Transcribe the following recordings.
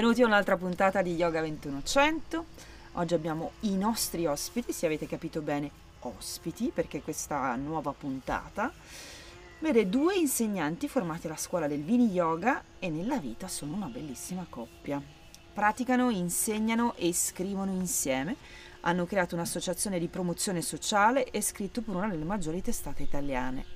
Benvenuti a un'altra puntata di Yoga 2100. Oggi abbiamo i nostri ospiti, se avete capito bene, ospiti, perché questa nuova puntata vede due insegnanti formati alla scuola del Vini Yoga e nella vita sono una bellissima coppia. Praticano, insegnano e scrivono insieme. Hanno creato un'associazione di promozione sociale e scritto per una delle maggiori testate italiane.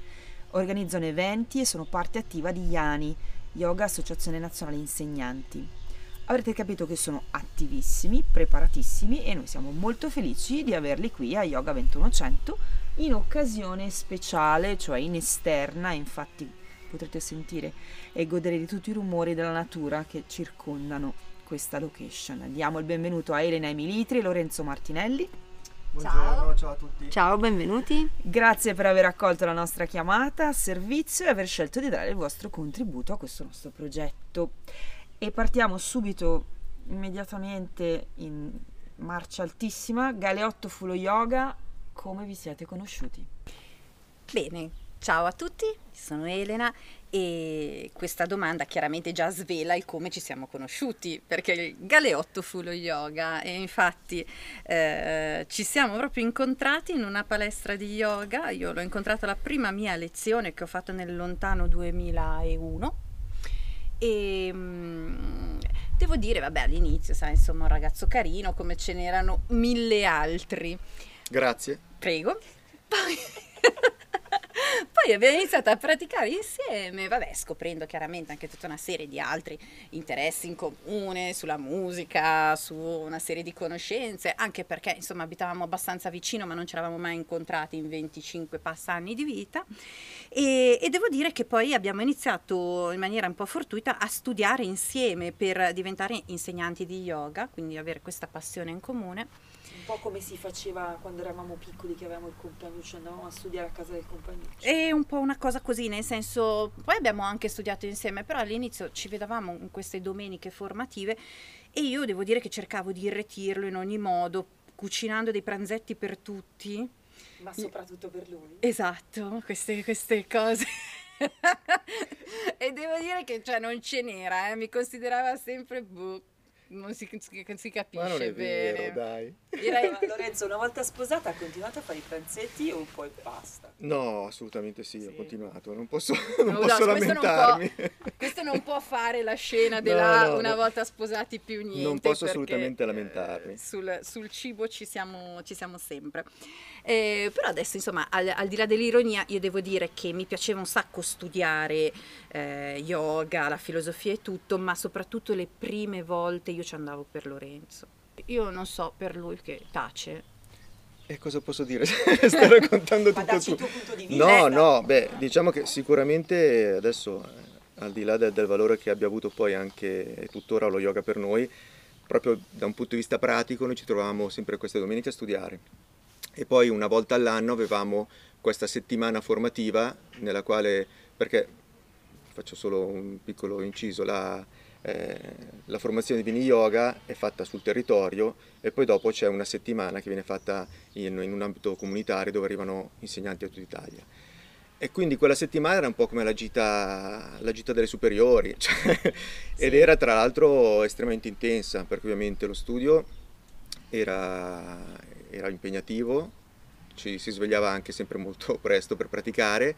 Organizzano eventi e sono parte attiva di IANI, Yoga Associazione Nazionale Insegnanti avrete capito che sono attivissimi, preparatissimi e noi siamo molto felici di averli qui a Yoga 2100 in occasione speciale, cioè in esterna, infatti potrete sentire e godere di tutti i rumori della natura che circondano questa location. Diamo il benvenuto a Elena Emilitri e Lorenzo Martinelli. Buongiorno, ciao. a tutti. Ciao, benvenuti. Grazie per aver accolto la nostra chiamata a servizio e aver scelto di dare il vostro contributo a questo nostro progetto. E partiamo subito, immediatamente in marcia altissima. Galeotto Fulo Yoga, come vi siete conosciuti? Bene, ciao a tutti, sono Elena e questa domanda chiaramente già svela il come ci siamo conosciuti, perché il Galeotto fu lo yoga e infatti eh, ci siamo proprio incontrati in una palestra di yoga, io l'ho incontrato alla prima mia lezione che ho fatto nel lontano 2001 e mh, devo dire, vabbè, all'inizio, sai, insomma, un ragazzo carino, come ce n'erano mille altri. Grazie. Prego. Poi poi abbiamo iniziato a praticare insieme, vabbè, scoprendo chiaramente anche tutta una serie di altri interessi in comune, sulla musica, su una serie di conoscenze, anche perché insomma abitavamo abbastanza vicino ma non ci eravamo mai incontrati in 25 passanni di vita. E, e devo dire che poi abbiamo iniziato in maniera un po' fortuita a studiare insieme per diventare insegnanti di yoga, quindi avere questa passione in comune un po' come si faceva quando eravamo piccoli che avevamo il compagno, cioè andavamo a studiare a casa del compagno. È un po' una cosa così, nel senso, poi abbiamo anche studiato insieme, però all'inizio ci vedevamo in queste domeniche formative e io devo dire che cercavo di irretirlo in ogni modo, cucinando dei pranzetti per tutti. Ma soprattutto per lui. Esatto, queste, queste cose. e devo dire che cioè, non ce n'era, eh? mi considerava sempre boh, non si, si capisce Ma non è bene. Vero, dai. Direi, Lorenzo, una volta sposata ha continuato a fare i pranzetti o poi basta? No, assolutamente sì, sì. ho continuato, non posso, non no, posso no, lamentarmi. Questo non, può, questo non, può, fare la scena della no, una volta sposati più niente. Non posso assolutamente lamentarmi. Eh, sul, sul, cibo ci siamo, ci siamo sempre. Eh, però adesso, insomma, al, al, di là dell'ironia, io devo dire che mi piaceva un sacco studiare eh, yoga, la filosofia e tutto, ma soprattutto le prime volte io ci andavo per Lorenzo. Io non so per lui che tace. E cosa posso dire? Stai raccontando tutto tu. No, no, beh, diciamo che sicuramente adesso, eh, al di là del, del valore che abbia avuto poi anche tuttora lo yoga per noi, proprio da un punto di vista pratico noi ci trovavamo sempre queste domeniche a studiare e poi una volta all'anno avevamo questa settimana formativa nella quale, perché faccio solo un piccolo inciso, la, eh, la formazione di Vini Yoga è fatta sul territorio e poi dopo c'è una settimana che viene fatta in, in un ambito comunitario dove arrivano insegnanti da tutta Italia. E quindi quella settimana era un po' come la gita, la gita delle superiori, cioè, sì. ed era tra l'altro estremamente intensa, perché ovviamente lo studio era, era impegnativo, ci si svegliava anche sempre molto presto per praticare,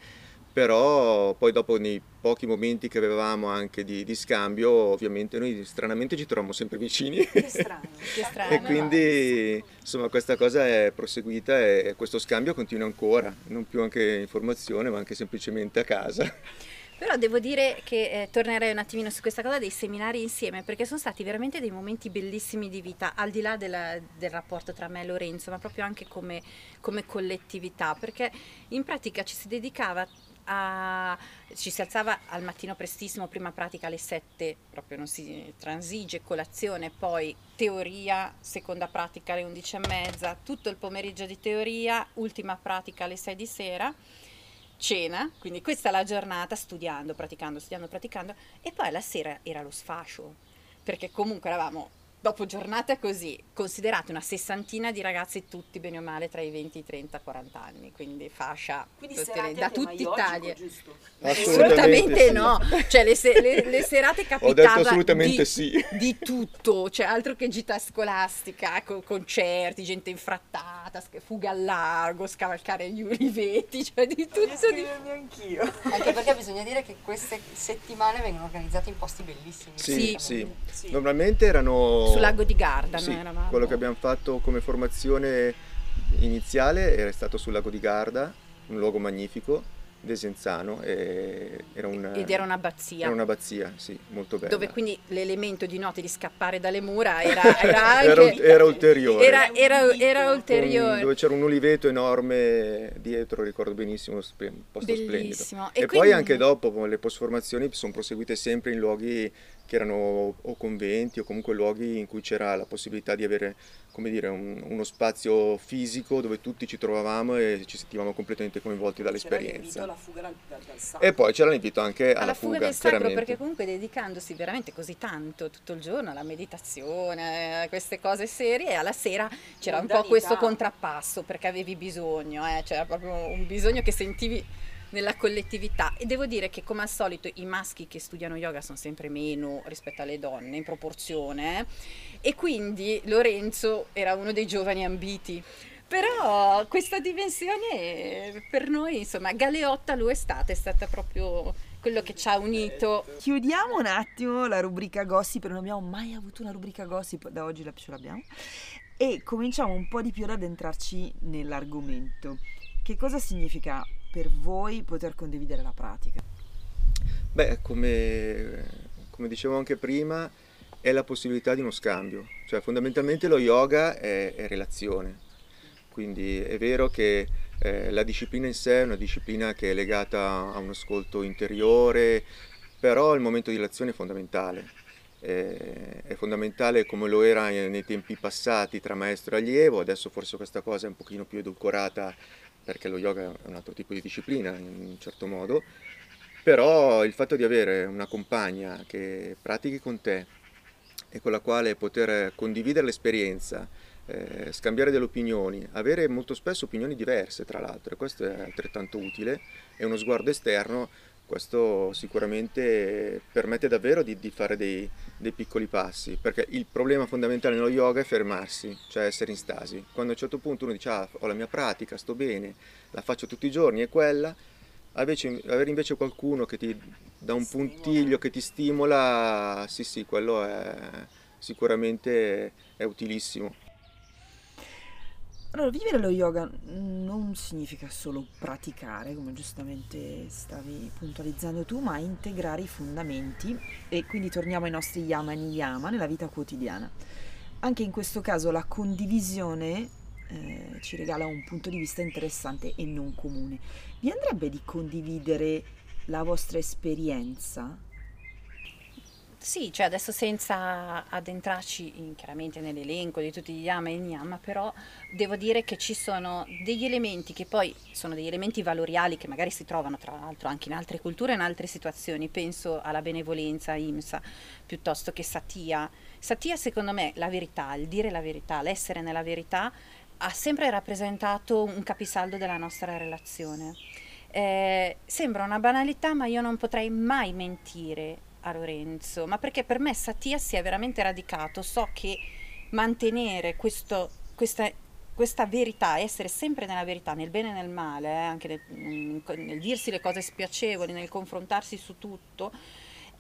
però poi dopo nei pochi momenti che avevamo anche di, di scambio, ovviamente noi stranamente ci troviamo sempre vicini. Che strano, che strano. e quindi insomma questa cosa è proseguita e questo scambio continua ancora, non più anche informazione ma anche semplicemente a casa. Però devo dire che eh, tornerei un attimino su questa cosa dei seminari insieme, perché sono stati veramente dei momenti bellissimi di vita, al di là della, del rapporto tra me e Lorenzo, ma proprio anche come, come collettività, perché in pratica ci si dedicava a, ci si alzava al mattino prestissimo, prima pratica alle 7, proprio non si transige, colazione, poi teoria, seconda pratica alle 11 e mezza, tutto il pomeriggio di teoria, ultima pratica alle 6 di sera cena, quindi questa è la giornata studiando, praticando, studiando, praticando e poi alla sera era lo sfascio, perché comunque eravamo dopo giornate così, considerate una sessantina di ragazzi tutti bene o male tra i 20 e i 30, 40 anni, quindi fascia quindi le, da tutta Italia. Giusto? Assolutamente, no, cioè le, se, le, le serate capitava assolutamente di, sì. di tutto, cioè altro che gita scolastica, con concerti, gente infrattata, fuga al largo, scavalcare gli uliveti, cioè di tutto. Di... anch'io. Anche perché bisogna dire che queste settimane vengono organizzate in posti bellissimi. Sì, sì. sì. Normalmente erano sul lago di Garda, sì, eravamo. quello che abbiamo fatto come formazione iniziale era stato sul lago di Garda, un luogo magnifico, Desenzano, era un, ed era un'abbazia. Era un'abbazia, sì, molto bella. Dove quindi l'elemento di notte di scappare dalle mura era, era anche... era, era, ulteriore. Era, era, era ulteriore. Con, dove c'era un uliveto enorme dietro, ricordo benissimo, un posto Bellissimo. splendido. E, e quindi... poi anche dopo, le postformazioni sono proseguite sempre in luoghi che erano o conventi o comunque luoghi in cui c'era la possibilità di avere come dire, un, uno spazio fisico dove tutti ci trovavamo e ci sentivamo completamente coinvolti dall'esperienza. C'era fuga dal, dal sacro. E poi c'era l'invito anche alla, alla fuga, fuga del sacro perché comunque dedicandosi veramente così tanto tutto il giorno alla meditazione, a queste cose serie, alla sera c'era un po' questo contrappasso perché avevi bisogno, eh? c'era proprio un bisogno che sentivi nella collettività. E devo dire che come al solito i maschi che studiano yoga sono sempre meno rispetto alle donne in proporzione eh. e quindi Lorenzo era uno dei giovani ambiti. Però questa dimensione per noi insomma Galeotta lo è stata è stata proprio quello che ci ha unito. Chiudiamo un attimo la rubrica gossip non abbiamo mai avuto una rubrica gossip da oggi ce l'abbiamo. E cominciamo un po' di più ad addentrarci nell'argomento. Che cosa significa per voi poter condividere la pratica? Beh, come, come dicevo anche prima, è la possibilità di uno scambio, cioè fondamentalmente lo yoga è, è relazione, quindi è vero che eh, la disciplina in sé è una disciplina che è legata a un ascolto interiore, però il momento di relazione è fondamentale. Eh, è fondamentale come lo era nei tempi passati tra maestro e allievo, adesso forse questa cosa è un pochino più edulcorata perché lo yoga è un altro tipo di disciplina in un certo modo, però il fatto di avere una compagna che pratichi con te e con la quale poter condividere l'esperienza, eh, scambiare delle opinioni, avere molto spesso opinioni diverse tra l'altro, e questo è altrettanto utile, e uno sguardo esterno questo sicuramente permette davvero di, di fare dei, dei, piccoli passi, perché il problema fondamentale nello yoga è fermarsi, cioè essere in stasi. Quando a un certo punto uno dice ah, ho la mia pratica, sto bene, la faccio tutti i giorni, è quella, invece, avere invece qualcuno che ti dà un puntiglio, che ti stimola, sì sì, quello è sicuramente è utilissimo. Allora, vivere lo yoga non significa solo praticare, come giustamente stavi puntualizzando tu, ma integrare i fondamenti e quindi torniamo ai nostri yama e niyama nella vita quotidiana. Anche in questo caso la condivisione eh, ci regala un punto di vista interessante e non comune. Vi andrebbe di condividere la vostra esperienza sì, cioè adesso senza addentrarci in, chiaramente nell'elenco di tutti gli yama e niyama, però devo dire che ci sono degli elementi che poi sono degli elementi valoriali che magari si trovano tra l'altro anche in altre culture e in altre situazioni, penso alla benevolenza, imsa, piuttosto che satia. Satia secondo me la verità, il dire la verità, l'essere nella verità ha sempre rappresentato un capisaldo della nostra relazione. Eh, sembra una banalità, ma io non potrei mai mentire a Lorenzo, ma perché per me Satia si è veramente radicato. So che mantenere questo, questa, questa verità, essere sempre nella verità, nel bene e nel male, eh, anche nel, nel, dirsi le cose spiacevoli, nel confrontarsi su tutto,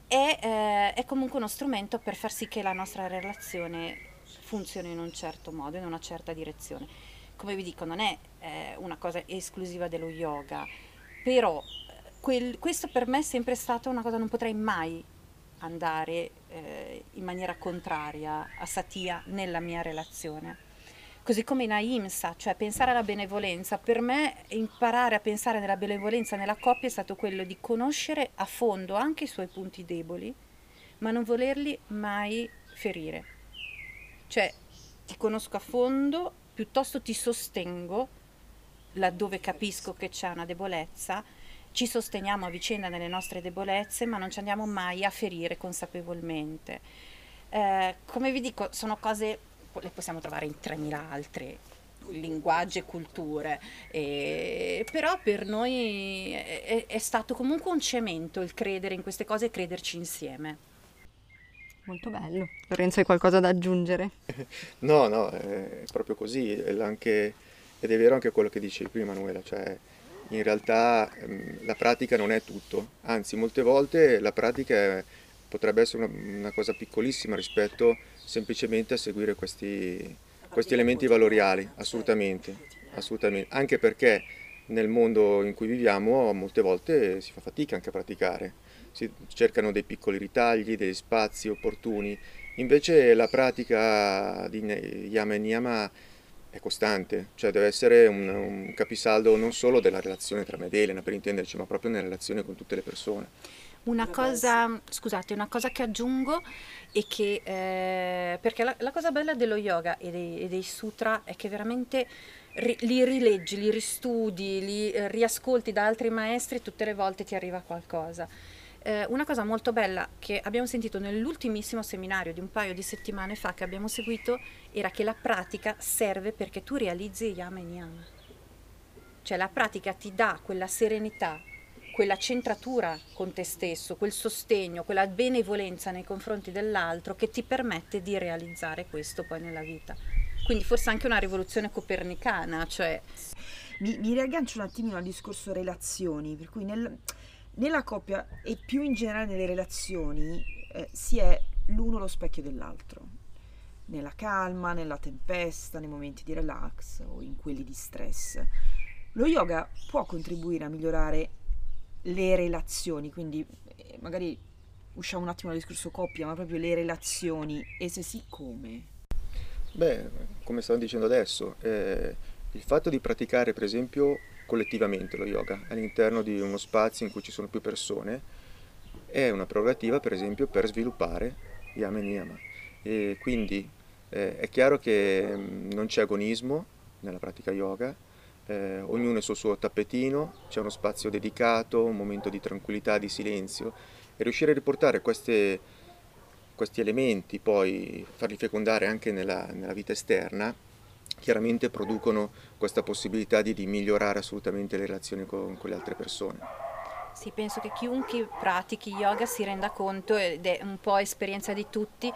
è, eh, è comunque uno strumento per far sì che la nostra relazione funzioni in un certo modo, in una certa direzione. Come vi dico, non è eh, una cosa esclusiva dello yoga, però eh, quel, questo per me è sempre stato una cosa, non potrei mai andare eh, in maniera contraria a Satia nella mia relazione. Così come in Ahimsa, cioè pensare alla benevolenza, per me imparare a pensare nella benevolenza nella coppia è stato quello di conoscere a fondo anche i suoi punti deboli, ma non volerli mai ferire. Cioè ti conosco a fondo, piuttosto ti sostengo laddove capisco che c'è una debolezza ci sosteniamo a vicenda nelle nostre debolezze, ma non ci andiamo mai a ferire consapevolmente. Eh, come vi dico, sono cose, le possiamo trovare in 3.000 altre linguaggi e culture, e, però per noi è, è stato comunque un cemento il credere in queste cose e crederci insieme. Molto bello. Lorenzo, hai qualcosa da aggiungere? No, no, è proprio così. Anche, ed è vero anche quello che dicevi prima, Manuela, cioè in realtà ehm, la pratica non è tutto, anzi molte volte la pratica è, potrebbe essere una, una, cosa piccolissima rispetto semplicemente a seguire questi, questi elementi valoriali, assolutamente, assolutamente, anche perché nel mondo in cui viviamo molte volte si fa fatica anche a praticare, si cercano dei piccoli ritagli, degli spazi opportuni, invece la pratica di Yama e Niyama è costante, cioè deve essere un, un, capisaldo non solo della relazione tra me ed Elena, per intenderci, ma proprio nella relazione con tutte le persone. Una cosa, scusate, una cosa che aggiungo è che, eh, perché la, la, cosa bella dello yoga e dei, e dei sutra è che veramente ri, li rileggi, li ristudi, li eh, riascolti da altri maestri e tutte le volte ti arriva qualcosa. Eh, una cosa molto bella che abbiamo sentito nell'ultimissimo seminario di un paio di settimane fa che abbiamo seguito era che la pratica serve perché tu realizzi Yama e Niyama. Cioè la pratica ti dà quella serenità, quella centratura con te stesso, quel sostegno, quella benevolenza nei confronti dell'altro che ti permette di realizzare questo poi nella vita. Quindi forse anche una rivoluzione copernicana, cioè... Mi, mi riaggancio un attimino al discorso relazioni, per cui nel, nella coppia e più in generale nelle relazioni eh, si è l'uno lo specchio dell'altro, nella calma, nella tempesta, nei momenti di relax o in quelli di stress. Lo yoga può contribuire a migliorare le relazioni, quindi eh, magari usciamo un attimo dal discorso coppia, ma proprio le relazioni e se sì come? Beh, come stavo dicendo adesso, eh, il fatto di praticare per esempio collettivamente lo yoga all'interno di uno spazio in cui ci sono più persone. È una prerogativa per esempio per sviluppare yama e niyama e quindi eh, è chiaro che mm, non c'è agonismo nella pratica yoga eh, ognuno è sul suo tappetino c'è uno spazio dedicato un momento di tranquillità di silenzio. E riuscire a riportare queste, questi elementi poi farli fecondare anche nella, nella vita esterna chiaramente producono questa possibilità di, di migliorare assolutamente le relazioni con, con le altre persone. Sì, penso che chiunque pratichi yoga si renda conto, ed è un po' esperienza di tutti,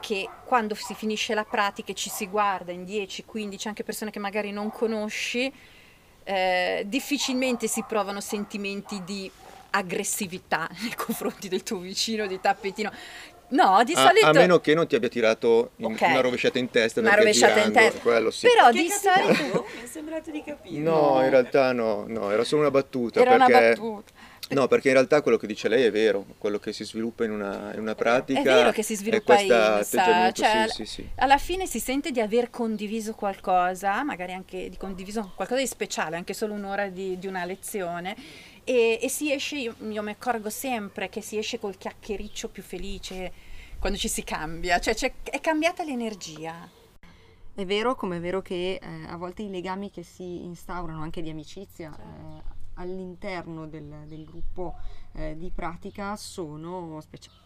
che quando si finisce la pratica e ci si guarda in 10, 15, anche persone che magari non conosci, eh, difficilmente si provano sentimenti di aggressività nei confronti del tuo vicino di tappetino No, di a, solito... A meno che non ti abbia tirato okay. una rovesciata in testa. Una rovesciata girando, in testa. Quello sì. Però che di solito... Mi è sembrato di capire. No, in realtà no, no, era solo una battuta. Era perché... una battuta. No, perché in realtà quello che dice lei è vero, quello che si sviluppa in una, in una pratica. È vero che si sviluppa in INSA, cioè, sì, sì, sì. alla fine si sente di aver condiviso qualcosa, magari anche di condiviso qualcosa di speciale, anche solo un'ora di, di una lezione. E, e, si esce, io, io mi accorgo sempre che si esce col chiacchiericcio più felice, quando ci si cambia, cioè è cambiata l'energia. È vero, come è vero che eh, a volte i legami che si instaurano anche di amicizia eh, all'interno del, del gruppo eh, di pratica sono speciali.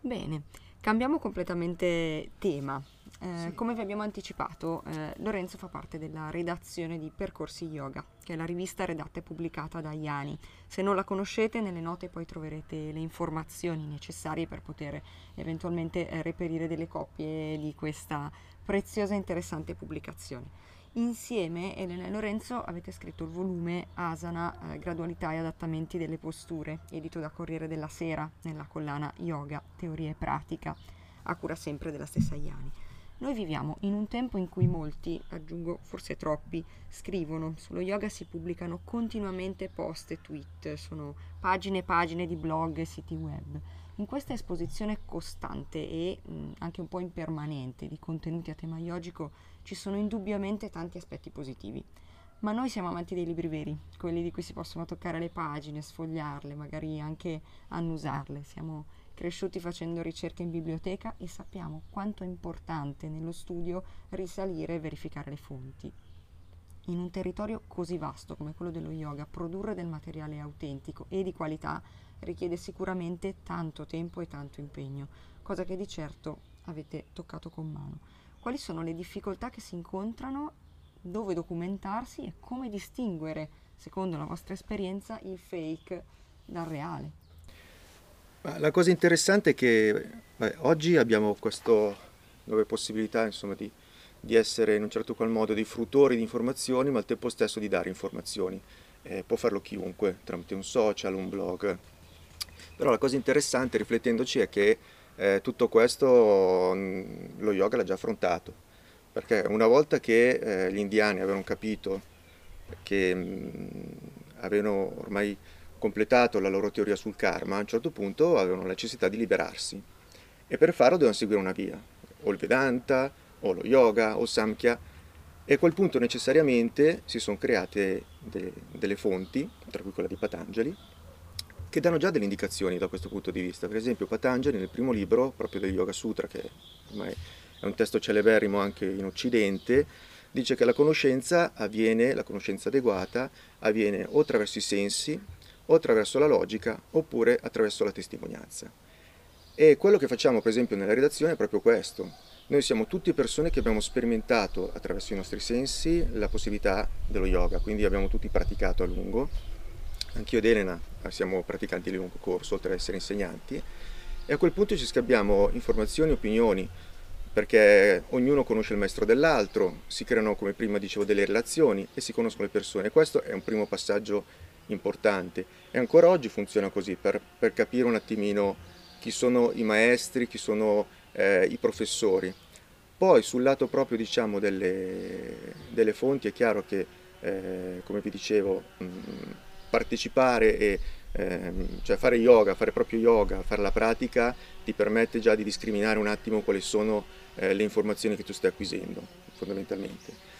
Bene, cambiamo completamente tema. Eh, sì. Come vi abbiamo anticipato, eh, Lorenzo fa parte della redazione di Percorsi Yoga, che è la rivista redatta e pubblicata da Iani. Se non la conoscete, nelle note poi troverete le informazioni necessarie per poter eventualmente eh, reperire delle copie di questa preziosa e interessante pubblicazione. Insieme, Elena e Lorenzo, avete scritto il volume Asana, eh, Gradualità e adattamenti delle posture, edito da Corriere della Sera, nella collana Yoga, Teoria e Pratica, a cura sempre della stessa Iani. Noi viviamo in un tempo in cui molti, aggiungo forse troppi, scrivono, sullo yoga si pubblicano continuamente post e tweet, sono pagine e pagine di blog e siti web. In questa esposizione costante e mh, anche un po' impermanente di contenuti a tema yogico ci sono indubbiamente tanti aspetti positivi. Ma noi siamo amanti dei libri veri, quelli di cui si possono toccare le pagine, sfogliarle, magari anche annusarle. Siamo cresciuti facendo ricerche in biblioteca e sappiamo quanto è importante nello studio risalire e verificare le fonti. In un territorio così vasto come quello dello yoga, produrre del materiale autentico e di qualità richiede sicuramente tanto tempo e tanto impegno. cosa che di certo avete toccato con mano. Quali sono le difficoltà che si incontrano, dove documentarsi e come distinguere, secondo la vostra esperienza, il fake dal reale? La cosa interessante è che beh, oggi abbiamo queste nuove possibilità insomma, di, di, essere in un certo qual modo dei fruttori di informazioni, ma al tempo stesso di dare informazioni. Eh, può farlo chiunque, tramite un social, un blog. Però la cosa interessante, riflettendoci, è che eh, tutto questo mh, lo yoga l'ha già affrontato, perché una volta che eh, gli indiani avevano capito che mh, avevano ormai completato la loro teoria sul karma, a un certo punto avevano la necessità di liberarsi e per farlo dovevano seguire una via, o il Vedanta, o lo yoga, o Samkhya, e a quel punto necessariamente si sono create de- delle fonti, tra cui quella di Patanjali, che danno già delle indicazioni da questo punto di vista. Per esempio Patanjali nel primo libro, proprio del Yoga Sutra, che ormai è un testo celeberrimo anche in Occidente, dice che la conoscenza avviene, la conoscenza adeguata, avviene o attraverso i sensi, o attraverso la logica oppure attraverso la testimonianza. E quello che facciamo per esempio nella redazione è proprio questo. Noi siamo tutti persone che abbiamo sperimentato attraverso i nostri sensi la possibilità dello yoga, quindi abbiamo tutti praticato a lungo. Anch'io ed Elena siamo praticanti di lungo corso, oltre ad essere insegnanti, e a quel punto ci scambiamo informazioni, opinioni, perché ognuno conosce il maestro dell'altro, si creano, come prima dicevo, delle relazioni e si conoscono le persone. Questo è un primo passaggio importante e ancora oggi funziona così per, per capire un attimino chi sono i maestri, chi sono eh, i professori. Poi sul lato proprio diciamo delle, delle fonti è chiaro che eh, come vi dicevo mh, partecipare e ehm, cioè fare yoga, fare proprio yoga, fare la pratica ti permette già di discriminare un attimo quali sono eh, le informazioni che tu stai acquisendo fondamentalmente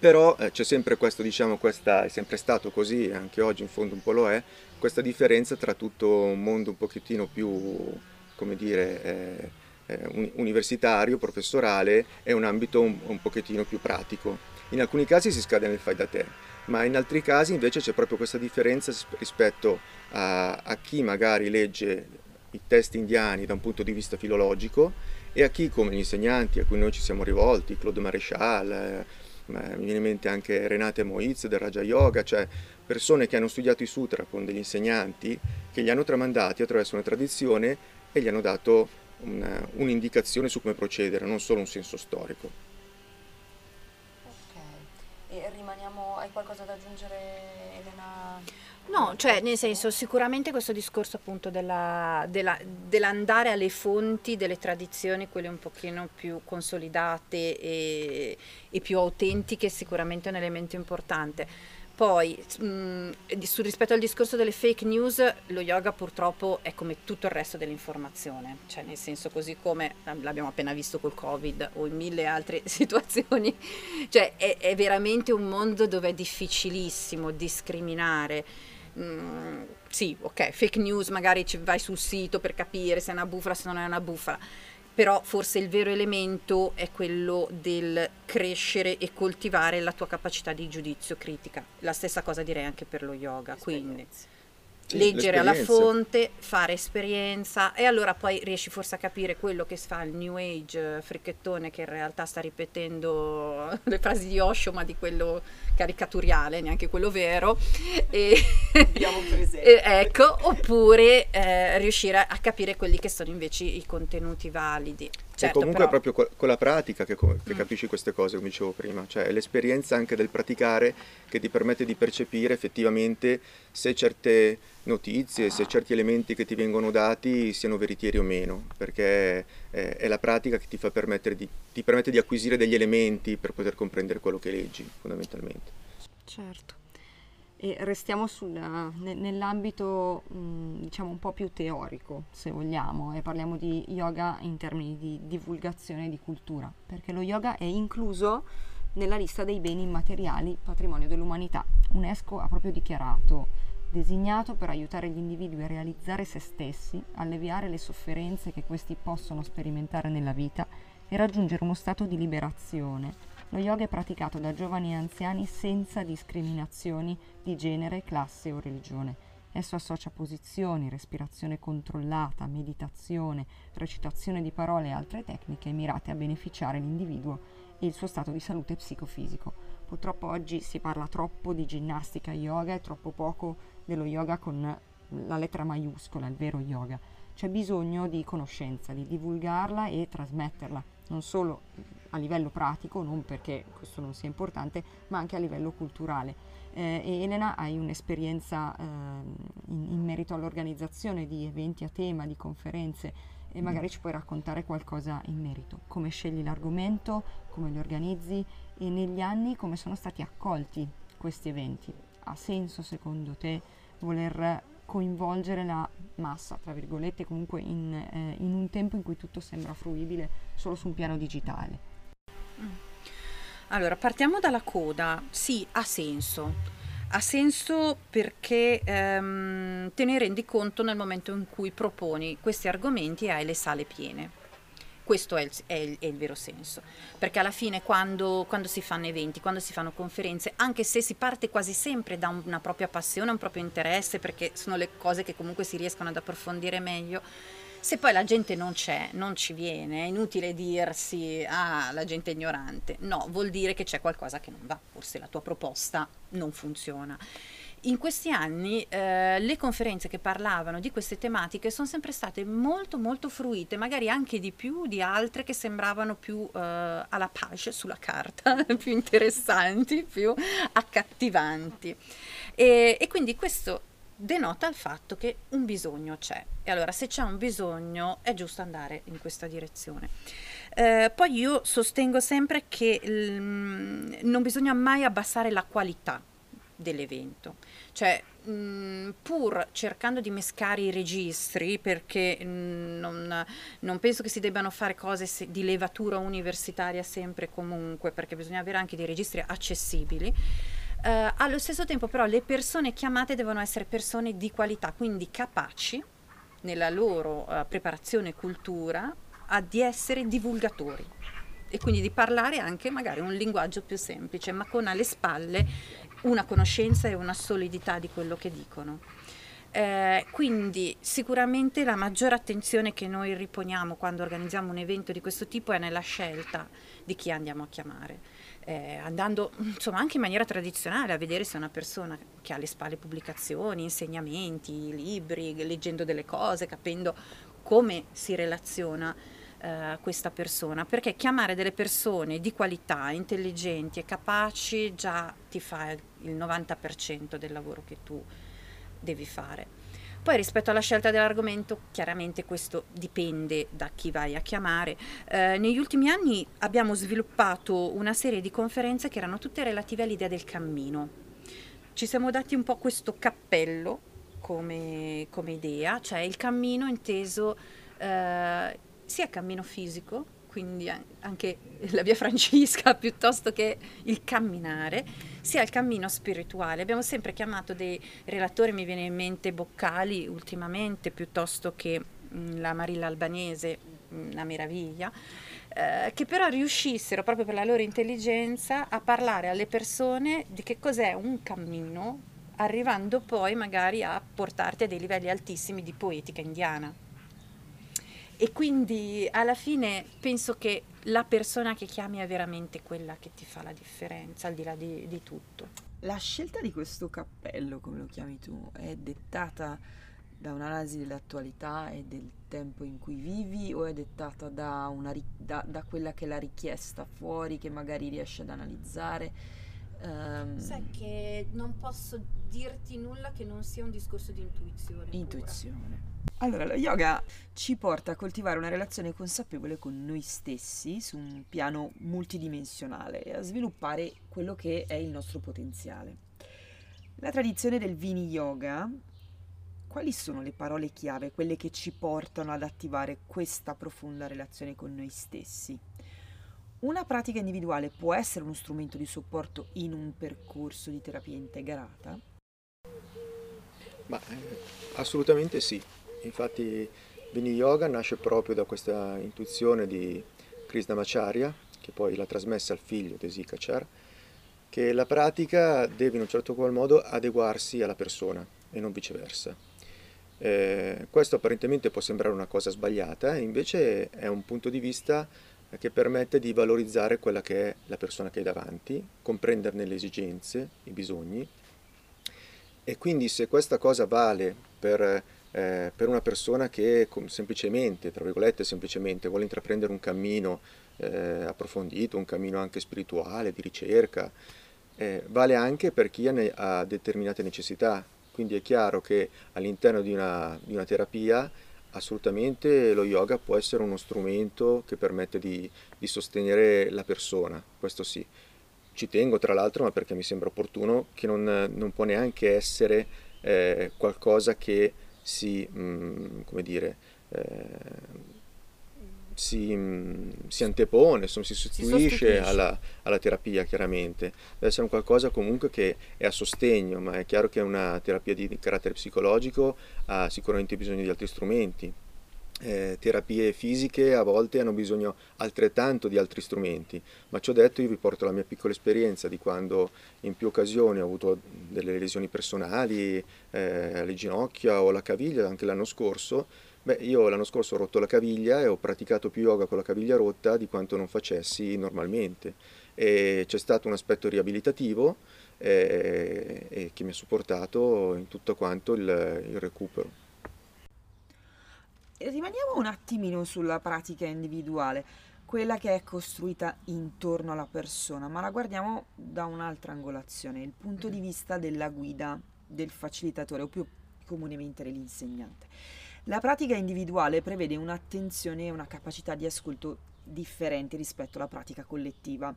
però eh, c'è sempre questo, diciamo, questa, è sempre stato così, anche oggi in fondo un po' lo è, questa differenza tra tutto un mondo un pochettino più, come dire, eh, eh, universitario, professorale e un ambito un, un, pochettino più pratico. In alcuni casi si scade nel fai da te, ma in altri casi invece c'è proprio questa differenza rispetto a, a chi magari legge i testi indiani da un punto di vista filologico e a chi come gli insegnanti a cui noi ci siamo rivolti, Claude Maréchal, eh, mi viene in mente anche Renate Moiz del Raja Yoga, cioè persone che hanno studiato i sutra con degli insegnanti che li hanno tramandati attraverso una tradizione e gli hanno dato un, un'indicazione su come procedere, non solo un senso storico. Ok, e rimaniamo, hai qualcosa da aggiungere Elena? No, cioè nel senso sicuramente questo discorso appunto della, della, dell'andare alle fonti delle tradizioni, quelle un pochino più consolidate e, e più autentiche, è sicuramente un elemento importante. Poi, mh, su, rispetto al discorso delle fake news, lo yoga purtroppo è come tutto il resto dell'informazione, cioè nel senso così come l'abbiamo appena visto col Covid o in mille altre situazioni, cioè è, è veramente un mondo dove è difficilissimo discriminare Mm, sì, ok, fake news, magari ci vai sul sito per capire se è una bufala, se non è una bufala, però forse il vero elemento è quello del crescere e coltivare la tua capacità di giudizio critica. La stessa cosa direi anche per lo yoga, quindi leggere alla fonte, fare esperienza e allora poi riesci forse a capire quello che fa il New Age eh, fricchettone che in realtà sta ripetendo le frasi di Osho ma di quello caricaturiale, neanche quello vero. E, e ecco, oppure eh, riuscire a capire quelli che sono invece i contenuti validi. Certo, e comunque però... è proprio con la pratica che, che mm. capisci queste cose, come dicevo prima, cioè è l'esperienza anche del praticare che ti permette di percepire effettivamente se certe notizie, se certi elementi che ti vengono dati siano veritieri o meno, perché è, è la pratica che ti, fa di, ti permette di acquisire degli elementi per poter comprendere quello che leggi, fondamentalmente. Certo. E restiamo sul, nell'ambito mh, diciamo un po' più teorico, se vogliamo, e parliamo di yoga in termini di divulgazione di cultura, perché lo yoga è incluso nella lista dei beni immateriali patrimonio dell'umanità. UNESCO ha proprio dichiarato designato per aiutare gli individui a realizzare se stessi, alleviare le sofferenze che questi possono sperimentare nella vita e raggiungere uno stato di liberazione lo yoga è praticato da giovani e anziani senza discriminazioni di genere, classe o religione. Esso associa posizioni, respirazione controllata, meditazione, recitazione di parole e altre tecniche mirate a beneficiare l'individuo e il suo stato di salute psicofisico. Purtroppo oggi si parla troppo di ginnastica yoga e troppo poco dello yoga con la lettera maiuscola, il vero yoga. C'è bisogno di conoscenza, di divulgarla e trasmetterla, non solo a livello pratico, non perché questo non sia importante, ma anche a livello culturale. Eh, e Elena, hai un'esperienza eh, in, in, merito all'organizzazione di eventi a tema, di conferenze e magari ci puoi raccontare qualcosa in merito. Come scegli l'argomento, come li organizzi e negli anni come sono stati accolti questi eventi. Ha senso secondo te voler coinvolgere la massa, tra virgolette, comunque in, eh, in un tempo in cui tutto sembra fruibile solo su un piano digitale? Mm. Allora, partiamo dalla coda. Sì, ha senso. Ha senso perché ehm, te ne rendi conto nel momento in cui proponi questi argomenti e hai le sale piene. Questo è il, è, il, è il, vero senso, perché alla fine quando, quando, si fanno eventi, quando si fanno conferenze, anche se si parte quasi sempre da una propria passione, un proprio interesse, perché sono le cose che comunque si riescono ad approfondire meglio, se poi la gente non c'è, non ci viene, è inutile dirsi ah la gente è ignorante, no, vuol dire che c'è qualcosa che non va, forse la tua proposta non funziona. In questi anni eh, le conferenze che parlavano di queste tematiche sono sempre state molto molto fruite, magari anche di più di altre che sembravano più eh, alla page sulla carta, più interessanti, più accattivanti. E, e quindi questo denota il fatto che un bisogno c'è e allora se c'è un bisogno è giusto andare in questa direzione. Eh, poi io sostengo sempre che l, non bisogna mai abbassare la qualità dell'evento, cioè mh, pur cercando di mescare i registri perché mh, non, non, penso che si debbano fare cose se, di levatura universitaria sempre e comunque perché bisogna avere anche dei registri accessibili. Uh, allo stesso tempo però le persone chiamate devono essere persone di qualità, quindi capaci nella loro uh, preparazione e cultura a, di essere divulgatori. E quindi di parlare anche magari un linguaggio più semplice, ma con alle spalle una conoscenza e una solidità di quello che dicono. Eh, quindi sicuramente la maggiore attenzione che noi riponiamo quando organizziamo un evento di questo tipo è nella scelta di chi andiamo a chiamare eh, andando insomma anche in maniera tradizionale a vedere se una persona che ha alle spalle pubblicazioni, insegnamenti, libri, leggendo delle cose, capendo come si relaziona eh, questa persona, perché chiamare delle persone di qualità, intelligenti e capaci già ti fa il 90% del lavoro che tu devi fare. Poi rispetto alla scelta dell'argomento, chiaramente questo dipende da chi vai a chiamare. Eh, negli ultimi anni abbiamo sviluppato una serie di conferenze che erano tutte relative all'idea del cammino. Ci siamo dati un po' questo cappello come, come idea, cioè il cammino inteso eh, sia cammino fisico, quindi anche la via Francesca piuttosto che il camminare, sia il cammino spirituale. Abbiamo sempre chiamato dei relatori, mi viene in mente Boccali ultimamente, piuttosto che mh, la Marilla Albanese, una meraviglia, eh, che però riuscissero proprio per la loro intelligenza a parlare alle persone di che cos'è un cammino, arrivando poi magari a portarti a dei livelli altissimi di poetica indiana. E quindi alla fine penso che la persona che chiami è veramente quella che ti fa la differenza, al di là di, di tutto. La scelta di questo cappello, come lo chiami tu, è dettata da un'analisi dell'attualità e del tempo in cui vivi o è dettata da, una, da, da quella che è la richiesta fuori che magari riesci ad analizzare? Um, Sai che non posso dirti nulla che non sia un discorso di intuizione. Intuizione. Pura. Allora, lo yoga ci porta a coltivare una relazione consapevole con noi stessi su un piano multidimensionale e a sviluppare quello che è il nostro potenziale. La tradizione del Vini Yoga, quali sono le parole chiave, quelle che ci portano ad attivare questa profonda relazione con noi stessi? Una pratica individuale può essere uno strumento di supporto in un percorso di terapia integrata? Ma, eh, assolutamente sì. Infatti Vini Yoga nasce proprio da questa intuizione di Krishnamacharya, che poi l'ha trasmessa al figlio Desikachar, che la pratica deve in un certo qual modo adeguarsi alla persona. e non viceversa. Eh, questo apparentemente può sembrare una cosa sbagliata, invece è un punto di vista che permette di valorizzare quella che è la persona che hai davanti, comprenderne le esigenze, i bisogni. E quindi se questa cosa vale per, eh, per una persona che semplicemente, tra virgolette semplicemente, vuole intraprendere un cammino eh, approfondito, un cammino anche spirituale, di ricerca, eh, vale anche per chi ha, ha determinate necessità, quindi è chiaro che all'interno di una, di una terapia assolutamente lo yoga può essere uno strumento che permette di, di, sostenere la persona, questo sì. Ci tengo tra l'altro, ma perché mi sembra opportuno, che non, non può neanche essere eh, qualcosa che si, mh, mm, come dire, eh, si, mm, si antepone, insomma, si sostituisce, si sostituisce. Alla, alla, terapia chiaramente. Deve essere un qualcosa comunque che è a sostegno, ma è chiaro che una terapia di carattere psicologico ha sicuramente bisogno di altri strumenti. Eh, terapie fisiche a volte hanno bisogno altrettanto di altri strumenti, ma ciò detto io vi porto la mia piccola esperienza di quando in più occasioni ho avuto delle lesioni personali eh, alle ginocchia o alla caviglia anche l'anno scorso Beh, io l'anno scorso ho rotto la caviglia e ho praticato più yoga con la caviglia rotta di quanto non facessi normalmente. E c'è stato un aspetto riabilitativo eh, e che mi ha supportato in tutto quanto il, il recupero. Rimaniamo un attimino sulla pratica individuale, quella che è costruita intorno alla persona, ma la guardiamo da un'altra angolazione, il punto di vista della guida, del facilitatore o più comunemente dell'insegnante. La pratica individuale prevede un'attenzione e una capacità di ascolto differenti rispetto alla pratica collettiva.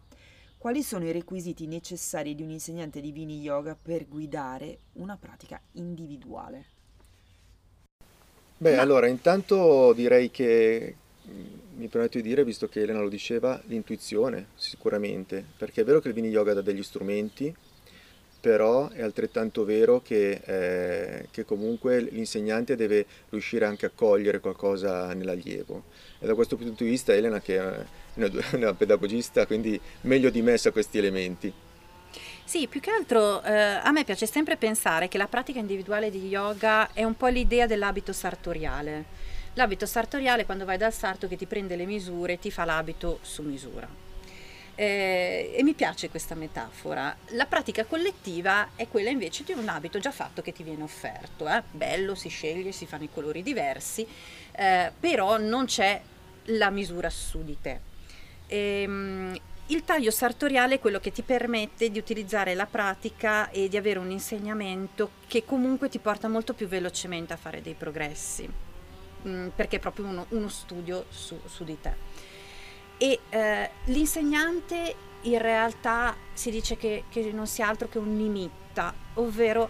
Quali sono i requisiti necessari di un insegnante di Vini Yoga per guidare una pratica individuale? Beh, Ma... allora, intanto direi che mm, mi permetto di dire, visto che Elena lo diceva, l'intuizione sicuramente, perché è vero che il Vini Yoga dà degli strumenti, però è altrettanto vero che, eh, che, comunque l'insegnante deve riuscire anche a cogliere qualcosa nell'allievo. E da questo punto di vista Elena, che è una, una pedagogista, quindi meglio di me sa questi elementi. Sì, più che altro eh, a me piace sempre pensare che la pratica individuale di yoga è un po' l'idea dell'abito sartoriale. L'abito sartoriale quando vai dal sarto che ti prende le misure, ti fa l'abito su misura. Eh, e mi piace questa metafora. La pratica collettiva è quella invece di un abito già fatto che ti viene offerto. Eh? Bello, si sceglie, si fanno i colori diversi, eh, però non c'è la misura su di te. Ehm, il taglio sartoriale è quello che ti permette di utilizzare la pratica e di avere un insegnamento che comunque ti porta molto più velocemente a fare dei progressi, mh, mm, perché è proprio uno, uno studio su, su di te e eh, l'insegnante in realtà si dice che, che non sia altro che un nimitta, ovvero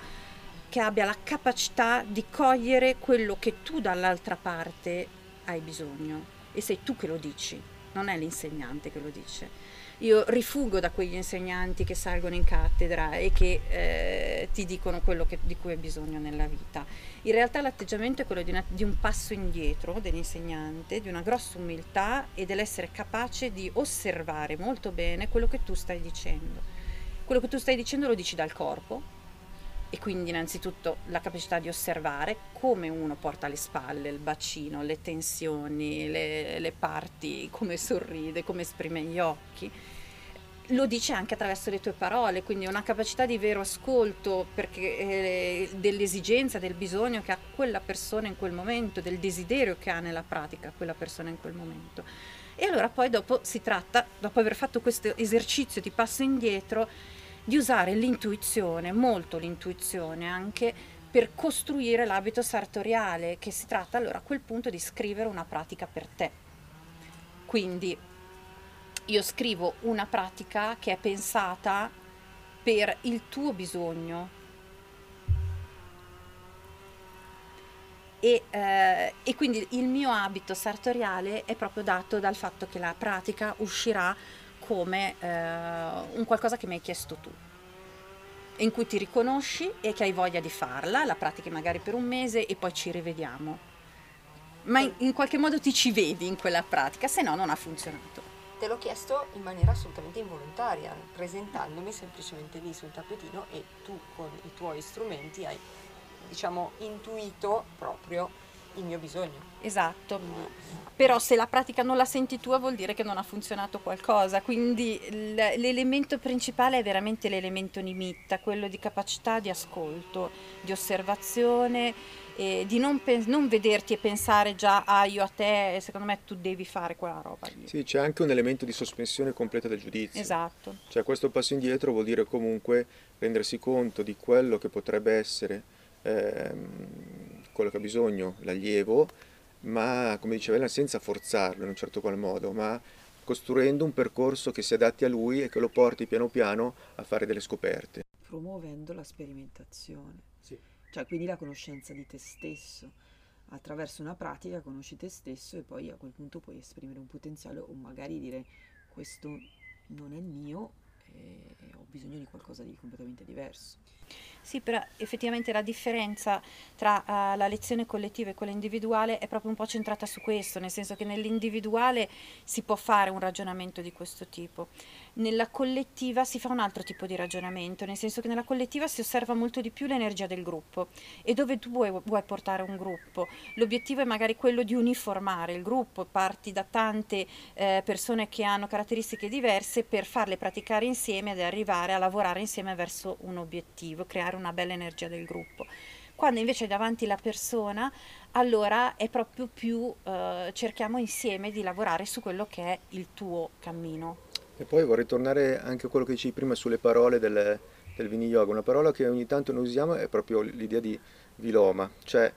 che abbia la capacità di cogliere quello che tu dall'altra parte hai bisogno e sei tu che lo dici, non è l'insegnante che lo dice. Io rifugo da quegli insegnanti che salgono in cattedra e che eh, ti dicono quello che, di cui hai bisogno nella vita. In realtà l'atteggiamento è quello di, una, di un passo indietro dell'insegnante, di una grossa umiltà e dell'essere capace di osservare molto bene quello che tu stai dicendo. Quello che tu stai dicendo lo dici dal corpo, e quindi innanzitutto la capacità di osservare come uno porta le spalle, il bacino, le tensioni, le, le parti, come sorride, come esprime gli occhi. Lo dice anche attraverso le tue parole, quindi una capacità di vero ascolto perché, eh, dell'esigenza, del bisogno che ha quella persona in quel momento, del desiderio che ha nella pratica quella persona in quel momento. E allora poi dopo si tratta, dopo aver fatto questo esercizio di passo indietro, di usare l'intuizione, molto l'intuizione anche per costruire l'abito sartoriale, che si tratta allora a quel punto di scrivere una pratica per te. Quindi io scrivo una pratica che è pensata per il tuo bisogno. E, eh, e quindi il mio abito sartoriale è proprio dato dal fatto che la pratica uscirà come eh, un qualcosa che mi hai chiesto tu in cui ti riconosci e che hai voglia di farla, la pratichi magari per un mese e poi ci rivediamo. Ma in, in qualche modo ti ci vedi in quella pratica, se no non ha funzionato. Te l'ho chiesto in maniera assolutamente involontaria, presentandomi semplicemente lì sul tappetino e tu con i tuoi strumenti hai diciamo, intuito proprio il mio bisogno. Esatto, però se la pratica non la senti tua vuol dire che non ha funzionato qualcosa, quindi l'elemento principale è veramente l'elemento nimitta, quello di capacità di ascolto, di osservazione, e di non, pe- non, vederti e pensare già ah io a te, secondo me tu devi fare quella roba lì. Sì, c'è anche un elemento di sospensione completa del giudizio. Esatto. Cioè questo passo indietro vuol dire comunque rendersi conto di quello che potrebbe essere ehm, quello che ha bisogno l'allievo, ma come diceva Ella, senza forzarlo in un certo qual modo, ma costruendo un percorso che si adatti a lui e che lo porti piano piano a fare delle scoperte. Promuovendo la sperimentazione. Sì. Cioè, quindi la conoscenza di te stesso. Attraverso una pratica conosci te stesso e poi a quel punto puoi esprimere un potenziale o magari dire questo non è il mio e ho bisogno di qualcosa di completamente diverso. Sì, però effettivamente la differenza tra uh, la lezione collettiva e quella individuale è proprio un po' centrata su questo, nel senso che nell'individuale si può fare un ragionamento di questo tipo, nella collettiva si fa un altro tipo di ragionamento, nel senso che nella collettiva si osserva molto di più l'energia del gruppo e dove tu vuoi, vuoi portare un gruppo. L'obiettivo è magari quello di uniformare il gruppo, parti da tante eh, persone che hanno caratteristiche diverse per farle praticare insieme ed arrivare a lavorare insieme verso un obiettivo, creare una bella energia del gruppo. Quando invece è davanti la persona, allora è proprio più eh, cerchiamo insieme di lavorare su quello che è il tuo cammino. E poi vorrei tornare anche a quello che dicevi prima sulle parole del, del Vini Yoga. Una parola che ogni tanto noi usiamo è proprio l'idea di viloma, cioè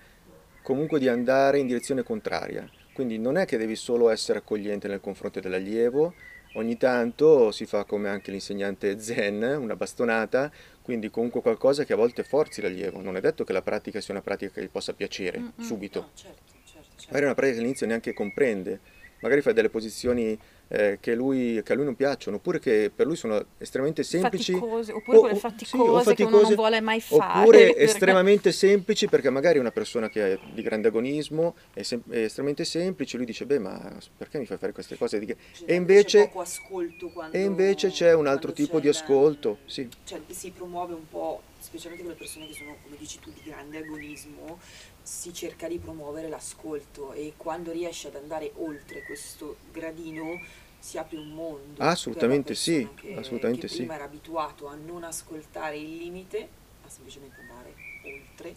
comunque di andare in direzione contraria. Quindi non è che devi solo essere accogliente nel confronto dell'allievo, ogni tanto si fa come anche l'insegnante zen, una bastonata, quindi comunque qualcosa che a volte forzi l'allievo. Non è detto che la pratica sia una pratica che gli possa piacere Mm-mm. subito. No, certo, certo, certo. Magari è una pratica che all'inizio neanche comprende, magari fai delle posizioni eh, che, lui, che, a lui non piacciono, oppure che per lui sono estremamente semplici. Faticose, oppure o, quelle faticose, sì, faticose, che uno non vuole mai fare. Oppure perché... estremamente semplici, perché magari una persona che è di grande agonismo è, sem- è, estremamente semplice, lui dice, beh, ma perché mi fai fare queste cose? E invece, quando, e invece c'è un altro tipo di ascolto. Sì. Cioè, si promuove un po', specialmente quelle persone che sono, come dici tu, di grande agonismo, si cerca di promuovere l'ascolto e quando riesce ad andare oltre questo gradino si apre un mondo. Assolutamente sì, che, assolutamente che sì. prima era abituato a non ascoltare il limite, a semplicemente andare oltre,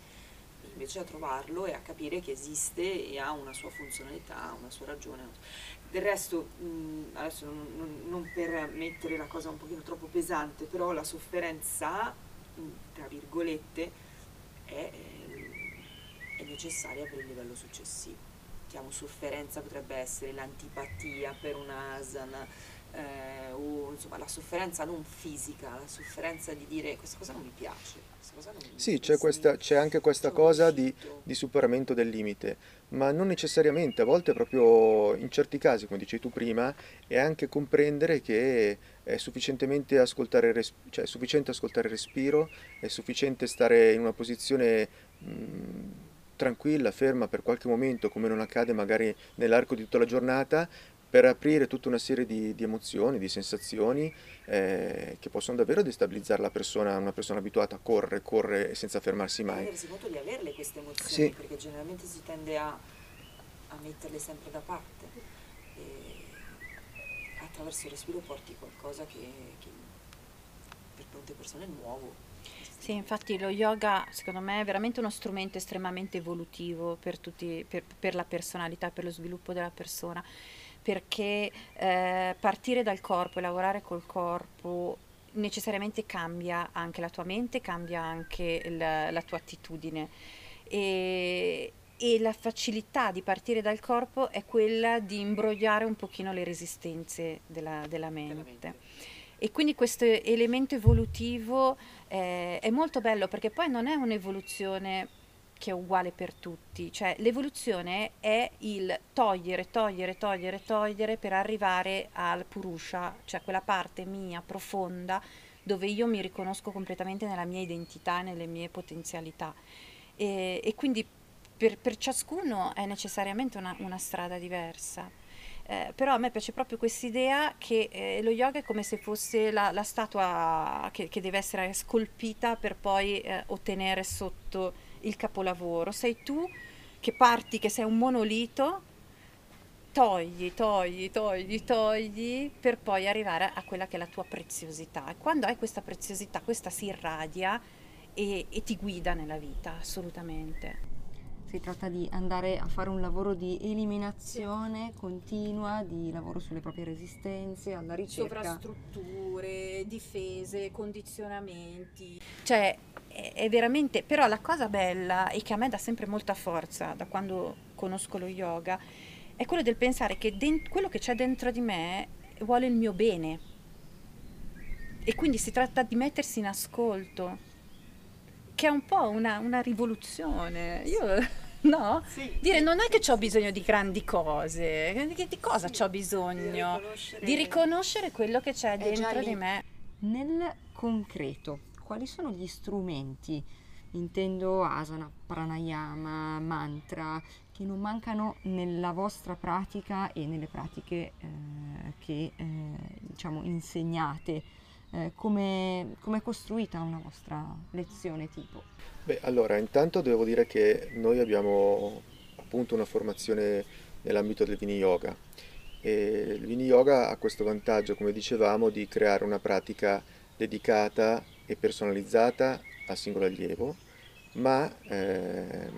invece a trovarlo e a capire che esiste e ha una sua funzionalità, una sua ragione. Del resto, mh, adesso non, non, non, per mettere la cosa un pochino troppo pesante, però la sofferenza, tra virgolette, è è necessaria per il livello successivo. Chiamo sofferenza potrebbe essere l'antipatia per un'asana, eh, o insomma la sofferenza non fisica, la sofferenza di dire questa cosa non mi piace. Cosa non mi sì, c'è, questa, c'è, anche questa cosa di, di, superamento del limite, ma non necessariamente, a volte proprio in certi casi, come dicevi tu prima, è anche comprendere che è sufficientemente ascoltare, res- cioè è sufficiente ascoltare il respiro, è sufficiente stare in una posizione... Mh, tranquilla, ferma per qualche momento, come non accade magari nell'arco di tutta la giornata, per aprire tutta una serie di, di emozioni, di sensazioni eh, che possono davvero destabilizzare la persona, una persona abituata a correre, correre senza fermarsi mai. Rendersi conto di averle queste emozioni, sì. perché generalmente si tende a, a metterle sempre da parte. E attraverso il respiro porti qualcosa che, che per tante persone è nuovo sì, infatti lo yoga secondo me è veramente uno strumento estremamente evolutivo per, tutti, per, per la personalità, per lo sviluppo della persona, perché eh, partire dal corpo e lavorare col corpo necessariamente cambia anche la tua mente, cambia anche la, la tua attitudine. E, e la facilità di partire dal corpo è quella di imbrogliare un pochino le resistenze della, della mente. Della mente. E quindi questo elemento evolutivo eh, è molto bello perché poi non è un'evoluzione che è uguale per tutti, cioè l'evoluzione è il togliere, togliere, togliere, togliere per arrivare al purusha, cioè quella parte mia profonda dove io mi riconosco completamente nella mia identità, nelle mie potenzialità. E, e quindi per, per, ciascuno è necessariamente una, una strada diversa. Eh, però a me piace proprio questa idea che eh, lo yoga è come se fosse la, la statua che, che, deve essere scolpita per poi eh, ottenere sotto il capolavoro, sei tu che parti, che sei un monolito, togli, togli, togli, togli, per poi arrivare a quella che è la tua preziosità. E quando hai questa preziosità, questa si irradia e, e ti guida nella vita, assolutamente. Si tratta di andare a fare un lavoro di eliminazione continua, di lavoro sulle proprie resistenze, alla ricerca. Sovrastrutture, difese, condizionamenti. Cioè, è, è veramente... Però la cosa bella e che a me dà sempre molta forza da quando conosco lo yoga è quello del pensare che dent- quello che c'è dentro di me vuole il mio bene. E quindi si tratta di mettersi in ascolto che è un po' una, una rivoluzione. Io no? Sì, Dire non è che ho bisogno di grandi cose, di, di cosa sì, ho bisogno? Di riconoscere, di riconoscere, quello che c'è dentro di me. Nel concreto, quali sono gli strumenti, intendo asana, pranayama, mantra, che non mancano nella vostra pratica e nelle pratiche eh, che eh, diciamo insegnate? Eh, come è costruita una vostra lezione tipo? Beh, allora, intanto devo dire che noi abbiamo appunto una formazione nell'ambito del Vini Yoga e il Vini Yoga ha questo vantaggio, come dicevamo, di creare una pratica dedicata e personalizzata al singolo allievo, ma, eh,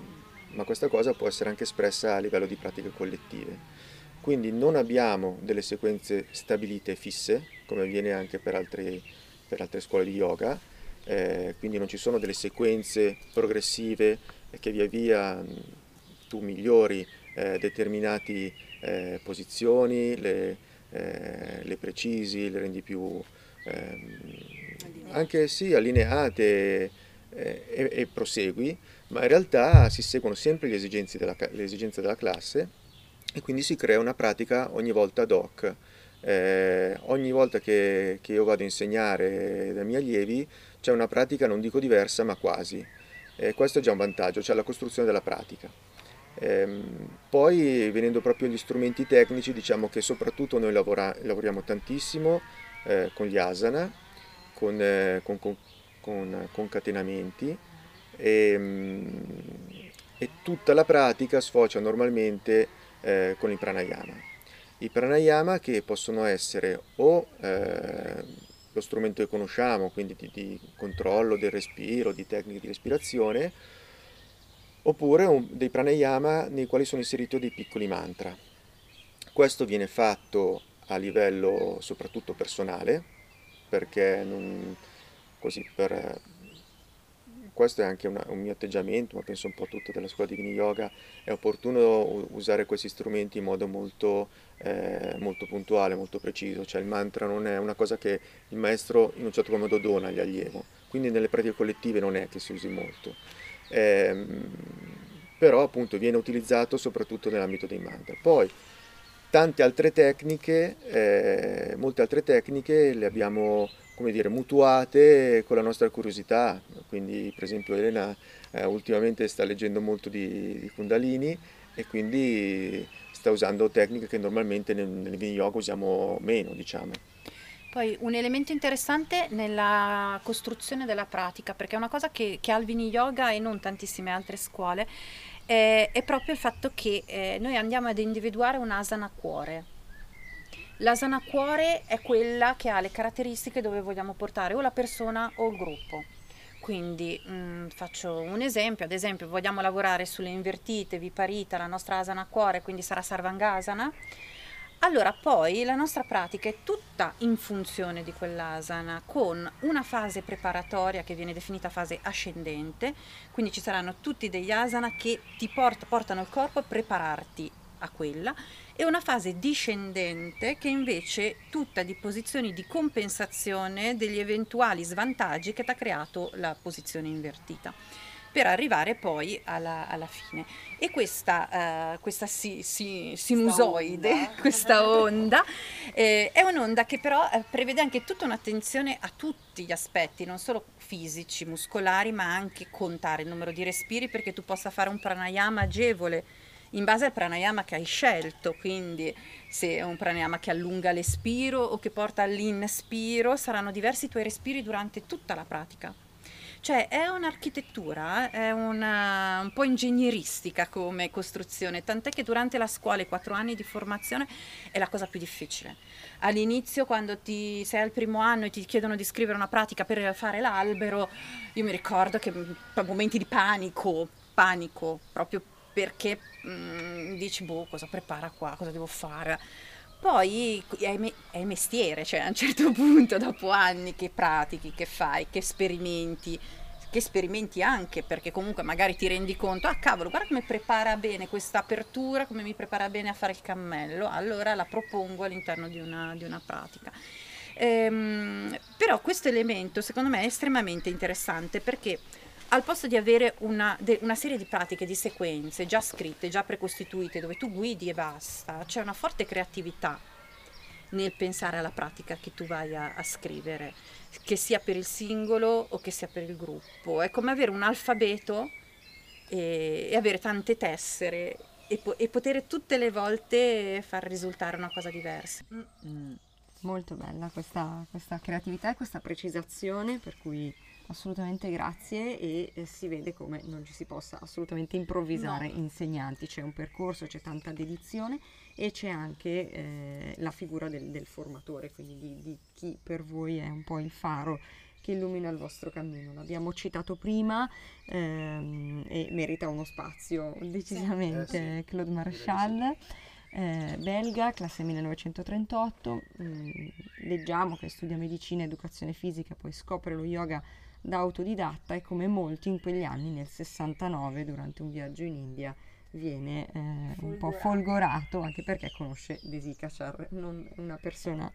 ma questa cosa può essere anche espressa a livello di pratiche collettive. Quindi non abbiamo delle sequenze stabilite fisse, come avviene anche per, altri, per altre scuole di yoga, eh, quindi non ci sono delle sequenze progressive che via via tu migliori eh, determinate eh, posizioni, le, eh, le, precisi, le rendi più ehm, anche sì, allineate eh, e, e, prosegui, ma in realtà si seguono sempre le esigenze della, le esigenze della classe e quindi si crea una pratica ogni volta ad hoc. Eh, ogni volta che, che, io vado a insegnare dai miei allievi c'è una pratica non dico diversa ma quasi. Eh, questo è già un vantaggio, cioè la costruzione della pratica. Eh, poi venendo proprio agli strumenti tecnici diciamo che soprattutto noi lavora, lavoriamo tantissimo eh, con gli asana, con, eh, con, con, con concatenamenti e, mm, e tutta la pratica sfocia normalmente eh, con il pranayama. I pranayama che possono essere o eh, lo strumento che conosciamo, quindi di, di, controllo del respiro, di tecniche di respirazione, oppure un, dei pranayama nei quali sono inseriti dei piccoli mantra. Questo viene fatto a livello soprattutto personale, perché non, così per questo è anche una, un mio atteggiamento, ma penso un po' tutto della scuola di Vini Yoga, è opportuno usare questi strumenti in modo molto, eh, molto puntuale, molto preciso, cioè il mantra non è una cosa che il maestro in un certo modo dona agli allievo, quindi nelle pratiche collettive non è che si usi molto. Eh, però appunto viene utilizzato soprattutto nell'ambito dei mantra. Poi tante altre tecniche, eh, molte altre tecniche le abbiamo come dire, mutuate con la nostra curiosità. Quindi, per esempio, Elena eh, ultimamente sta leggendo molto di, di, Kundalini e quindi sta usando tecniche che normalmente nel, nel Yoga usiamo meno, diciamo. Poi un elemento interessante nella costruzione della pratica, perché è una cosa che, che ha il Vini Yoga e non tantissime altre scuole, è, è proprio il fatto che eh, noi andiamo ad individuare un'asana cuore L'asana cuore è quella che ha le caratteristiche dove vogliamo portare o la persona o il gruppo. Quindi mh, mm, faccio un esempio, ad esempio vogliamo lavorare sulle invertite, viparita, la nostra asana cuore, quindi sarà sarvangasana. Allora poi la nostra pratica è tutta in funzione di quell'asana con una fase preparatoria che viene definita fase ascendente, quindi ci saranno tutti degli asana che ti port- portano il corpo a prepararti a quella e una fase discendente che invece è tutta di posizioni di compensazione degli eventuali svantaggi che ti ha creato la posizione invertita per arrivare poi alla, alla fine. E questa, uh, questa si, si, sinusoide, onda. questa onda, eh, è un'onda che però eh, prevede anche tutta un'attenzione a tutti gli aspetti, non solo fisici, muscolari, ma anche contare il numero di respiri perché tu possa fare un pranayama agevole in base al pranayama che hai scelto, quindi se è un pranayama che allunga l'espiro o che porta all'inspiro, saranno diversi i tuoi respiri durante tutta la pratica. Cioè è un'architettura, è una, un po' ingegneristica come costruzione, tant'è che durante la scuola i quattro anni di formazione è la cosa più difficile. All'inizio quando ti, sei al primo anno e ti chiedono di scrivere una pratica per fare l'albero, io mi ricordo che momenti di panico, panico, proprio perché mh, mm, dici, boh, cosa prepara qua, cosa devo fare? Poi è, me- è mestiere, cioè a un certo punto, dopo anni che pratichi, che fai, che sperimenti, che sperimenti anche perché comunque magari ti rendi conto, ah cavolo, guarda come prepara bene questa apertura, come mi prepara bene a fare il cammello, allora la propongo all'interno di una, di una pratica. Ehm, però questo elemento secondo me è estremamente interessante perché al posto di avere una, de, una, serie di pratiche, di sequenze già scritte, già precostituite, dove tu guidi e basta, c'è una forte creatività nel pensare alla pratica che tu vai a, a scrivere, che sia per il singolo o che sia per il gruppo. È come avere un alfabeto e, e avere tante tessere e, po- e, poter tutte le volte far risultare una cosa diversa. Mm. Molto bella questa, questa creatività e questa precisazione per cui assolutamente grazie e eh, si vede come non ci si possa assolutamente improvvisare no. insegnanti, c'è un percorso, c'è tanta dedizione e c'è anche eh, la figura del, del formatore, quindi di, di, chi per voi è un po' il faro che illumina il vostro cammino. L'abbiamo citato prima ehm, e merita uno spazio decisamente sì. Eh, sì. Claude Marchal. Eh, belga, classe 1938, mm, leggiamo che studia medicina, educazione fisica, poi scopre lo yoga da autodidatta e come molti in quegli anni, nel 69, durante un viaggio in India, viene eh, un po' folgorato. anche perché conosce Desi Kachar, non una persona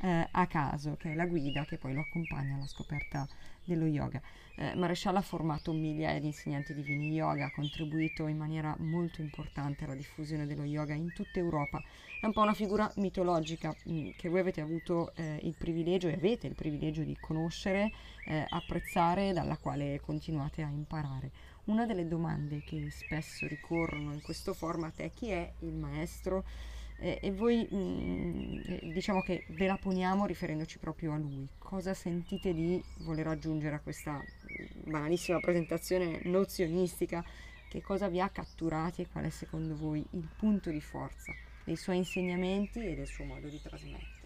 eh, a caso che è la guida che poi lo accompagna alla scoperta dello yoga. Eh, Maresciallo ha formato migliaia di insegnanti di Vini Yoga, ha contribuito in maniera molto importante alla diffusione dello yoga in tutta Europa. È un po' una figura mitologica mh, mm, che voi avete avuto eh, il privilegio e avete il privilegio di conoscere, eh, apprezzare, dalla quale continuate a imparare. Una delle domande che spesso ricorrono in questo format è chi è il maestro? Eh, e voi mh, mm, eh, diciamo che ve la poniamo riferendoci proprio a lui. Cosa sentite di voler aggiungere a questa mm, banalissima presentazione nozionistica? Che cosa vi ha catturati e qual è secondo voi il punto di forza dei suoi insegnamenti e del suo modo di trasmettere?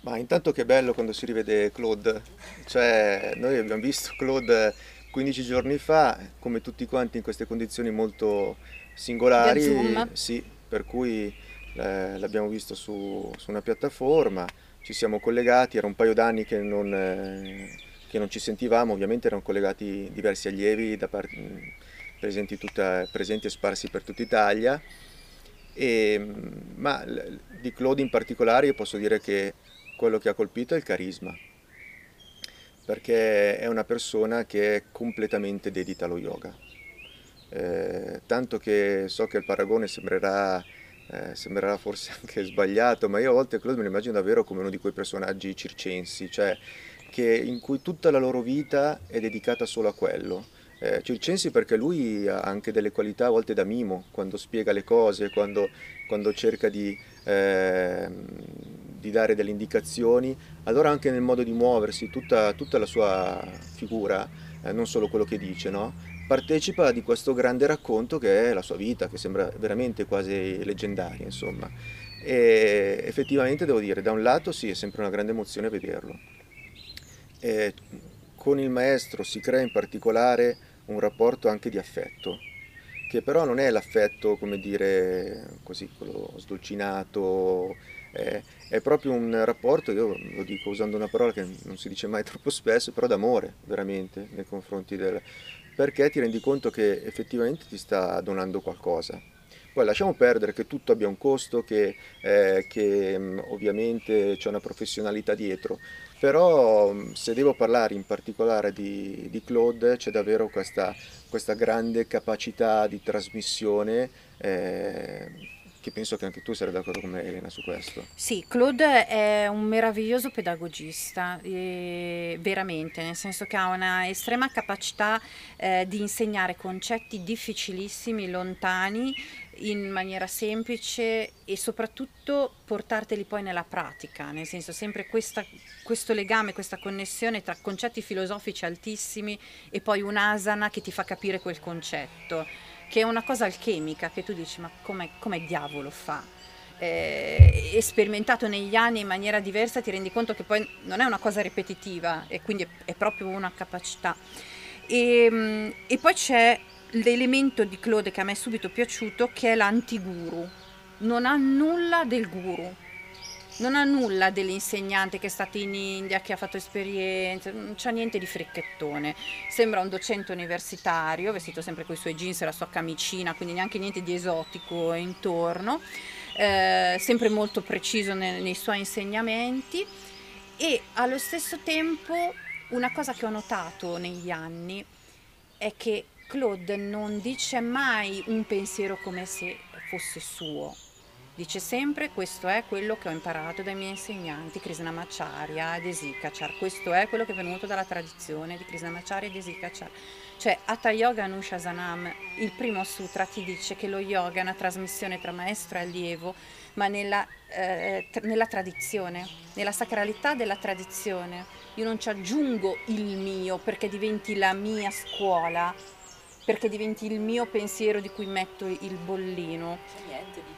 Ma intanto che bello quando si rivede Claude, cioè noi abbiamo visto Claude 15 giorni fa, come tutti quanti in queste condizioni molto singolari, sì, per cui l'abbiamo visto su, su, una piattaforma, ci siamo collegati, era un paio d'anni che non, eh, che non ci sentivamo, ovviamente erano collegati diversi allievi part- presenti, tutta, presenti, e sparsi per tutta Italia, e, ma di Claude in particolare io posso dire che quello che ha colpito è il carisma, perché è una persona che è completamente dedita allo yoga. Eh, tanto che so che il paragone sembrerà eh, sembrerà forse anche sbagliato, ma io a volte Claude me lo immagino davvero come uno di quei personaggi circensi, cioè che, in cui tutta la loro vita è dedicata solo a quello. Eh, circensi perché lui ha anche delle qualità a volte da mimo, quando spiega le cose, quando, quando cerca di, eh, di, dare delle indicazioni, allora anche nel modo di muoversi, tutta, tutta la sua figura, eh, non solo quello che dice, no? Partecipa di questo grande racconto che è la sua vita, che sembra veramente quasi leggendaria, insomma. E effettivamente devo dire, da un lato sì, è sempre una grande emozione vederlo. E con il maestro si crea in particolare un rapporto anche di affetto, che però non è l'affetto, come dire, così, quello sdolcinato, è, è, proprio un rapporto, io lo dico usando una parola che non si dice mai troppo spesso, però d'amore, veramente, nei confronti del, perché ti rendi conto che effettivamente ti sta donando qualcosa. Poi lasciamo perdere che tutto abbia un costo, che, eh, che mm, ovviamente c'è una professionalità dietro, però mm, se devo parlare in particolare di, di Claude c'è davvero questa, questa, grande capacità di trasmissione. Eh, che penso che anche tu sarai d'accordo con me Elena su questo. Sì, Claude è un meraviglioso pedagogista, veramente, nel senso che ha una estrema capacità eh, di insegnare concetti difficilissimi, lontani in maniera semplice e soprattutto portarteli poi nella pratica, nel senso sempre questa, questo legame, questa connessione tra concetti filosofici altissimi e poi un'asana che ti fa capire quel concetto, che è una cosa alchemica che tu dici ma come, come diavolo fa? Eh, sperimentato negli anni in maniera diversa ti rendi conto che poi non è una cosa ripetitiva e quindi è, è proprio una capacità. E, ehm, e poi c'è l'elemento di Claude che a me è subito piaciuto che è l'antiguru. Non ha nulla del guru, non ha nulla dell'insegnante che è stato in India, che ha fatto esperienze, non c'ha niente di fricchettone. Sembra un docente universitario, vestito sempre con i suoi jeans e la sua camicina, quindi neanche niente di esotico intorno, eh, sempre molto preciso nei, nei suoi insegnamenti e allo stesso tempo una cosa che ho notato negli anni è che Claude non dice mai un pensiero come se fosse suo. Dice sempre questo è quello che ho imparato dai miei insegnanti Krishnamacharya ed Esikachar, questo è quello che è venuto dalla tradizione di Krishnamacharya ed Esikachar. Cioè Hatha Yoga Anushasanam, il primo sutra ti dice che lo yoga è una trasmissione tra maestro e allievo, ma nella, eh, nella tradizione, nella sacralità della tradizione. Io non ci aggiungo il mio perché diventi la mia scuola, perché diventi il mio pensiero di cui metto il bollino. C'è niente di.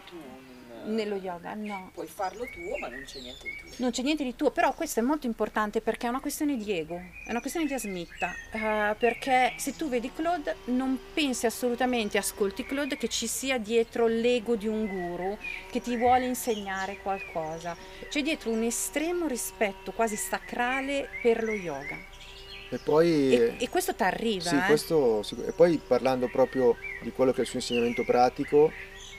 Nello yoga, no. Puoi farlo tuo, ma non c'è niente di tuo. Non c'è niente di tuo, però questo è molto importante perché è una questione di ego, è una questione di asmitta. Uh, perché se tu vedi Claude, non pensi assolutamente, ascolti Claude, che ci sia dietro l'ego di un guru che ti vuole insegnare qualcosa. C'è dietro un estremo rispetto quasi sacrale per lo yoga. E, poi, e, e questo ti arriva. Sì, eh? questo, e poi parlando proprio di quello che è il suo insegnamento pratico,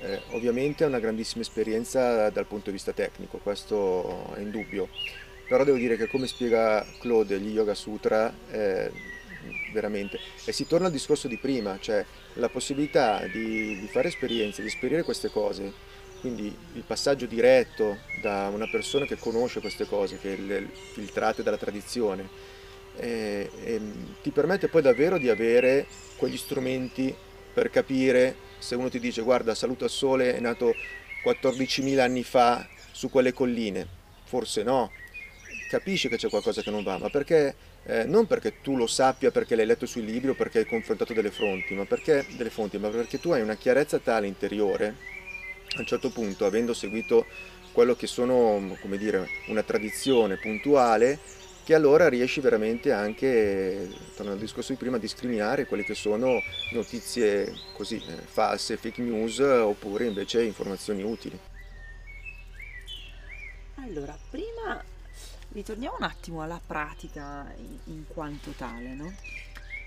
eh, ovviamente è una grandissima esperienza dal punto di vista tecnico, questo è indubbio. Però devo dire che come spiega Claude gli Yoga Sutra, eh, veramente, e si torna al discorso di prima, cioè la possibilità di, di fare esperienze, di esperire queste cose, quindi il passaggio diretto da una persona che conosce queste cose, che le filtrate dalla tradizione, e, e ti permette poi davvero di avere quegli strumenti per capire se uno ti dice guarda Saluto al Sole è nato 14.000 anni fa su quelle colline, forse no, capisci che c'è qualcosa che non va, ma perché eh, non perché tu lo sappia perché l'hai letto sui libri o perché hai confrontato delle fonti, ma perché, delle fonti, ma perché tu hai una chiarezza tale interiore, a un certo punto, avendo seguito quello che sono, come dire, una tradizione puntuale, che allora riesci veramente anche, tornando al discorso di prima, a discriminare quelle che sono notizie così eh, false, fake news, oppure invece informazioni utili. Allora, prima ritorniamo un attimo alla pratica in, in quanto tale, no?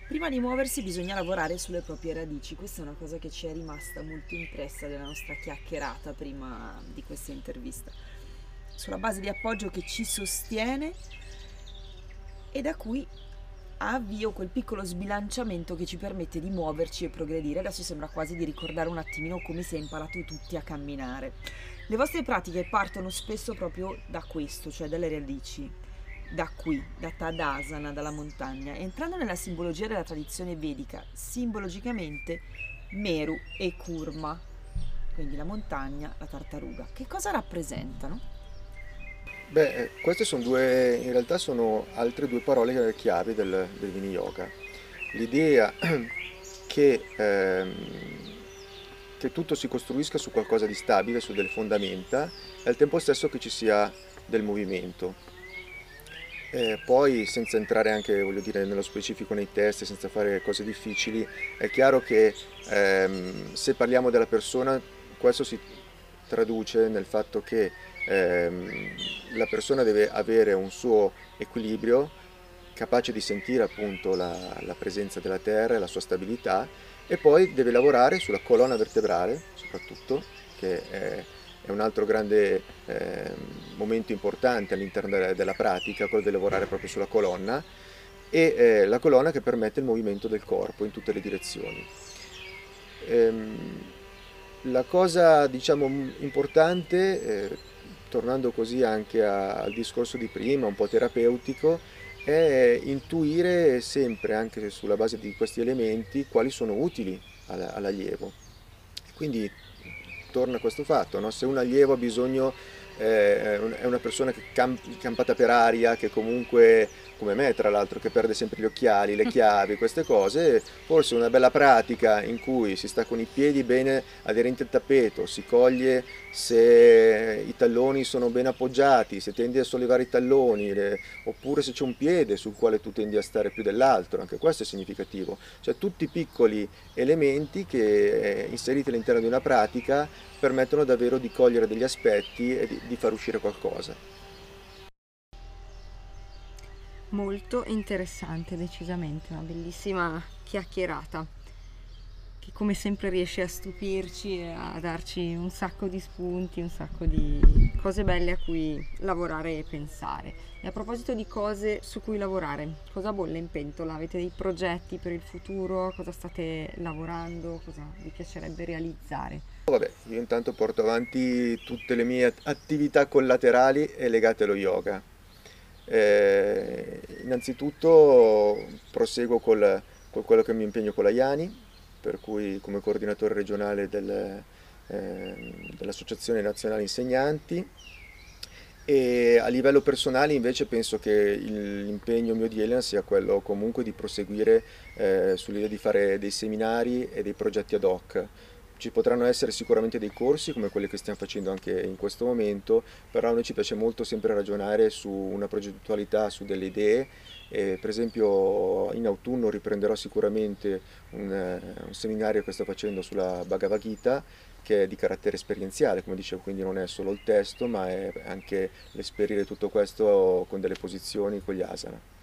Prima di muoversi bisogna lavorare sulle proprie radici, questa è una cosa che ci è rimasta molto impressa della nostra chiacchierata prima di questa intervista. Sulla base di appoggio che ci sostiene e da qui avvio quel piccolo sbilanciamento che ci permette di muoverci e progredire. Adesso sembra quasi di ricordare un attimino come si è imparato tutti a camminare. Le vostre pratiche partono spesso proprio da questo, cioè dalle radici, da qui, da Tadasana, dalla montagna. Entrando nella simbologia della tradizione vedica, simbologicamente Meru e Kurma, quindi la montagna, la tartaruga. Che cosa rappresentano? Beh, eh, queste sono due, in realtà sono altre due parole chiave del, del Vini Yoga. L'idea che, ehm, che tutto si costruisca su qualcosa di stabile, su delle fondamenta, e al tempo stesso che ci sia del movimento. Eh, poi, senza entrare anche voglio dire, nello specifico nei test, senza fare cose difficili, è chiaro che ehm, se parliamo della persona, questo si traduce nel fatto che ehm, la persona deve avere un suo equilibrio capace di sentire appunto la, la, presenza della terra e la sua stabilità e poi deve lavorare sulla colonna vertebrale soprattutto che è, è un altro grande eh, momento importante all'interno della, della, pratica, quello di lavorare proprio sulla colonna e eh, la colonna che permette il movimento del corpo in tutte le direzioni. Ehm, la cosa diciamo importante eh, tornando così anche a, al discorso di prima, un po' terapeutico, è intuire sempre, anche sulla base di questi elementi, quali sono utili all'allievo. Quindi torna questo fatto, no? se un allievo ha bisogno eh, è una persona che camp- campata per aria, che comunque, come me tra l'altro, che perde sempre gli occhiali, le chiavi, queste cose, forse una bella pratica in cui si sta con i piedi bene aderenti al tappeto, si coglie se i talloni sono ben appoggiati, se tendi a sollevare i talloni, le... oppure se c'è un piede sul quale tu tendi a stare più dell'altro, anche questo è significativo. Cioè tutti piccoli elementi che eh, inseriti all'interno di una pratica permettono davvero di cogliere degli aspetti e di, di far uscire qualcosa. Molto interessante, decisamente, una bellissima chiacchierata che come sempre riesce a stupirci e a darci un sacco di spunti, un sacco di cose belle a cui lavorare e pensare. E a proposito di cose su cui lavorare, cosa bolle in pentola? Avete dei progetti per il futuro? Cosa state lavorando? Cosa vi piacerebbe realizzare? Vabbè, io intanto porto avanti tutte le mie attività collaterali e legate allo yoga. Eh, innanzitutto proseguo col, con quello che mi impegno con la Iani, per cui come coordinatore regionale del, eh, dell'Associazione Nazionale Insegnanti e a livello personale invece penso che l'impegno mio di Elena sia quello comunque di proseguire eh, sull'idea di fare dei seminari e dei progetti ad hoc. Ci potranno essere sicuramente dei corsi come quelli che stiamo facendo anche in questo momento, però a noi ci piace molto sempre ragionare su una progettualità, su delle idee e per esempio in autunno riprenderò sicuramente un, eh, un, seminario che sto facendo sulla Bhagavad Gita che è di carattere esperienziale, come dicevo, quindi non è solo il testo ma è anche l'esperire tutto questo con delle posizioni, con gli asana.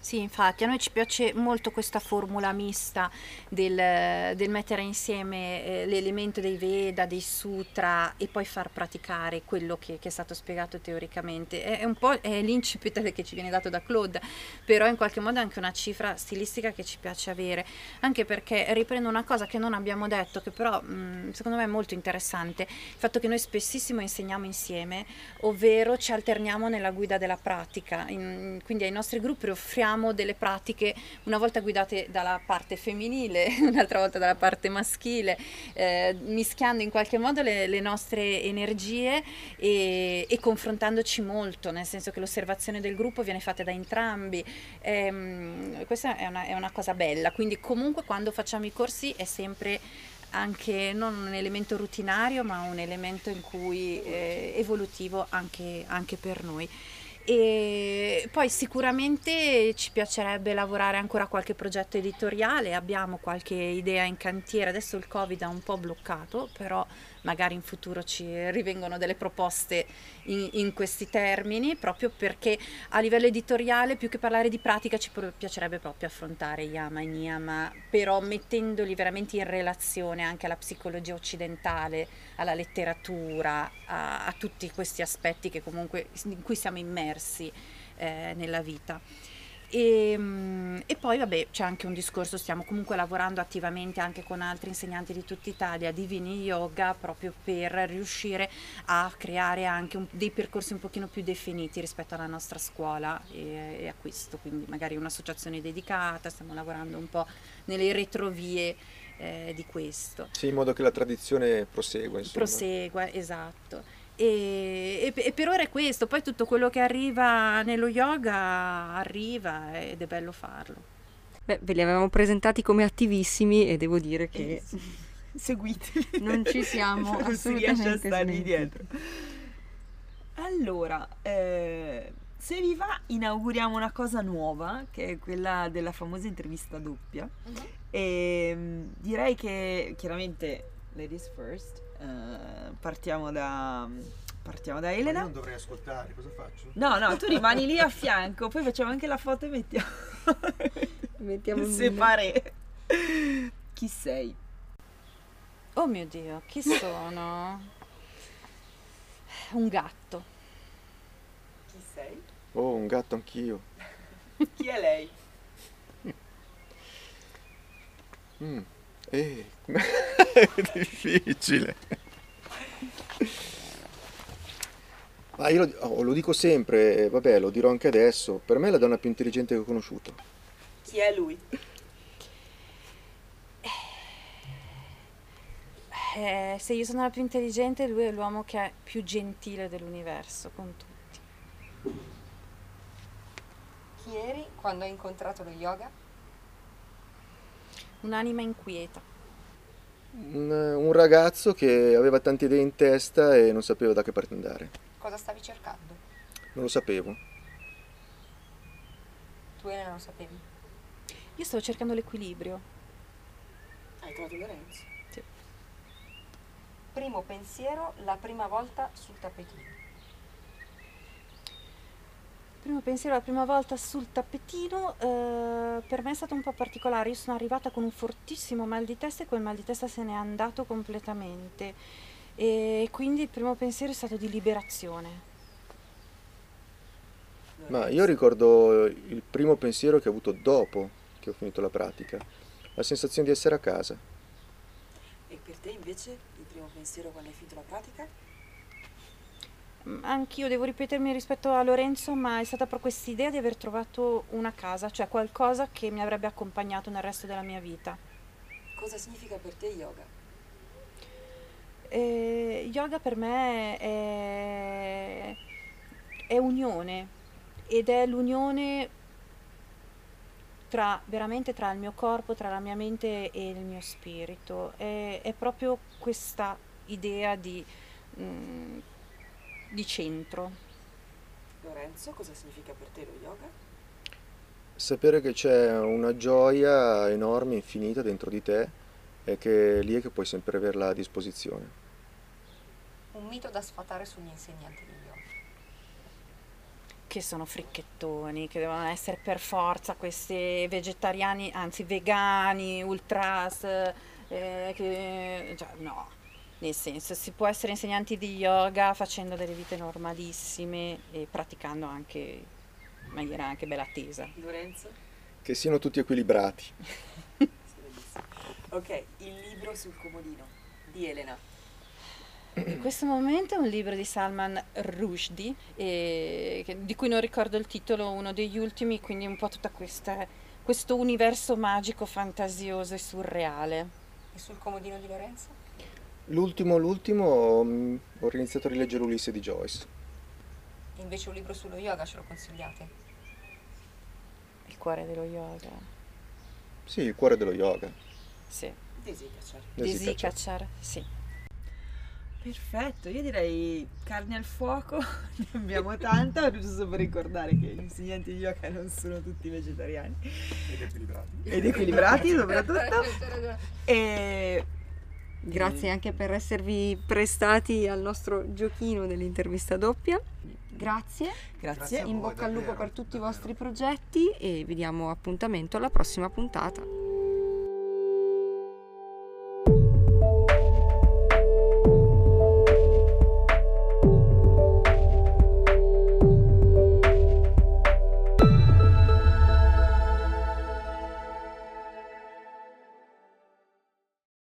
Sì, infatti a noi ci piace molto questa formula mista del, del mettere insieme eh, l'elemento dei Veda, dei Sutra e poi far praticare quello che, che è stato spiegato teoricamente. È, è un po' è l'incipit che ci viene dato da Claude, però in qualche modo è anche una cifra stilistica che ci piace avere, anche perché riprendo una cosa che non abbiamo detto, che però mh, secondo me è molto interessante, il fatto che noi spessissimo insegniamo insieme, ovvero ci alterniamo nella guida della pratica, in, quindi ai nostri gruppi offriamo facciamo delle pratiche una volta guidate dalla parte femminile, un'altra volta dalla parte maschile, eh, mischiando in qualche modo le, le nostre energie e, e, confrontandoci molto, nel senso che l'osservazione del gruppo viene fatta da entrambi. Ehm, questa è una, è una cosa bella, quindi comunque quando facciamo i corsi è sempre anche non un elemento rutinario ma un elemento in cui eh, evolutivo anche, anche per noi. E poi sicuramente ci piacerebbe lavorare ancora a qualche progetto editoriale, abbiamo qualche idea in cantiere, adesso il Covid ha un po' bloccato, però magari in futuro ci rivengono delle proposte in, in, questi termini, proprio perché a livello editoriale più che parlare di pratica ci piacerebbe proprio affrontare Yama e Niyama, però mettendoli veramente in relazione anche alla psicologia occidentale, alla letteratura, a, a tutti questi aspetti comunque, in cui siamo immersi eh, nella vita. E, ehm, e, poi vabbè c'è anche un discorso, stiamo comunque lavorando attivamente anche con altri insegnanti di tutta Italia di Vini Yoga proprio per riuscire a creare anche un, dei percorsi un pochino più definiti rispetto alla nostra scuola e, e a questo, quindi magari un'associazione dedicata, stiamo lavorando un po' nelle retrovie eh, di questo. Sì, in modo che la tradizione prosegua. Insomma. Prosegua, esatto. E, e, e, per ora è questo, poi tutto quello che arriva nello yoga arriva ed è bello farlo. Beh, ve li avevamo presentati come attivissimi e devo dire che eh, seguiteli. Non ci siamo non assolutamente si riesce dietro. Allora, eh, se vi va inauguriamo una cosa nuova, che è quella della famosa intervista doppia. Uh-huh. E ehm, direi che chiaramente ladies first Uh, partiamo da partiamo da Elena. Ma non dovrei ascoltare, cosa faccio? No, no, tu rimani lì a fianco, poi facciamo anche la foto e mettiamo mettiamo separe. Chi sei? Oh mio Dio, chi sono? un gatto. Chi sei? Oh, un gatto anch'io. Chi è lei? Mm. Eh, è difficile. Ma io lo, oh, lo, dico sempre, vabbè, lo dirò anche adesso. Per me è la donna più intelligente che ho conosciuto. Chi è lui? Eh, se io sono la più intelligente, lui è l'uomo che è più gentile dell'universo con tutti. Chi eri quando hai incontrato lo yoga? Un'anima inquieta. Un, un ragazzo che aveva tante idee in testa e non sapeva da che parte andare. Cosa stavi cercando? Non lo sapevo. Tu Elena lo sapevi? Io stavo cercando l'equilibrio. Hai trovato Lorenzo? Sì. Primo pensiero, la prima volta sul tappetino. Primo pensiero la prima volta sul tappetino, eh, per me è stato un po' particolare. Io sono arrivata con un fortissimo mal di testa e quel mal di testa se n'è andato completamente. E quindi il primo pensiero è stato di liberazione. Ma io ricordo il primo pensiero che ho avuto dopo che ho finito la pratica, la sensazione di essere a casa. E per te invece il primo pensiero quando hai finito la pratica? Anch'io devo ripetermi rispetto a Lorenzo, ma è stata proprio questa idea di aver trovato una casa, cioè qualcosa che mi avrebbe accompagnato nel resto della mia vita. Cosa significa per te yoga? Eh, yoga per me è, è unione ed è l'unione tra veramente tra il mio corpo, tra la mia mente e il mio spirito. È, è proprio questa idea di, mm, di centro. Lorenzo, cosa significa per te lo yoga? Sapere che c'è una gioia enorme, infinita dentro di te e che è lì è che puoi sempre averla a disposizione. Un mito da sfatare sugli insegnanti di yoga. che sono fricchettoni, che devono essere per forza questi vegetariani, anzi vegani, ultras, eh, che, cioè, no, nel senso si può essere insegnanti di yoga facendo delle vite normalissime e praticando anche in maniera anche bella tesa. Lorenzo? Che siano tutti equilibrati. Ok, il libro sul comodino di Elena. In questo momento è un libro di Salman Rushdie, eh, di cui non ricordo il titolo, uno degli ultimi, quindi un po' tutto questo universo magico, fantasioso e surreale. E sul comodino di Lorenzo? L'ultimo, l'ultimo, mh, ho iniziato a rileggere Ulisse di Joyce. Invece un libro sullo yoga ce lo consigliate? Il cuore dello yoga. Sì, il cuore dello yoga. Sì. Desikachar. Desi Desi Kachar. Kachar, sì. Perfetto, io direi carne al fuoco, ne abbiamo tanta, giusto per ricordare che gli insegnanti di yoga non sono tutti vegetariani Ed equilibrati. ed equilibrati soprattutto. E Grazie anche per esservi prestati al nostro giochino dell'intervista doppia. Grazie, grazie. in bocca al lupo per tutti i vostri progetti e vi diamo appuntamento alla prossima puntata.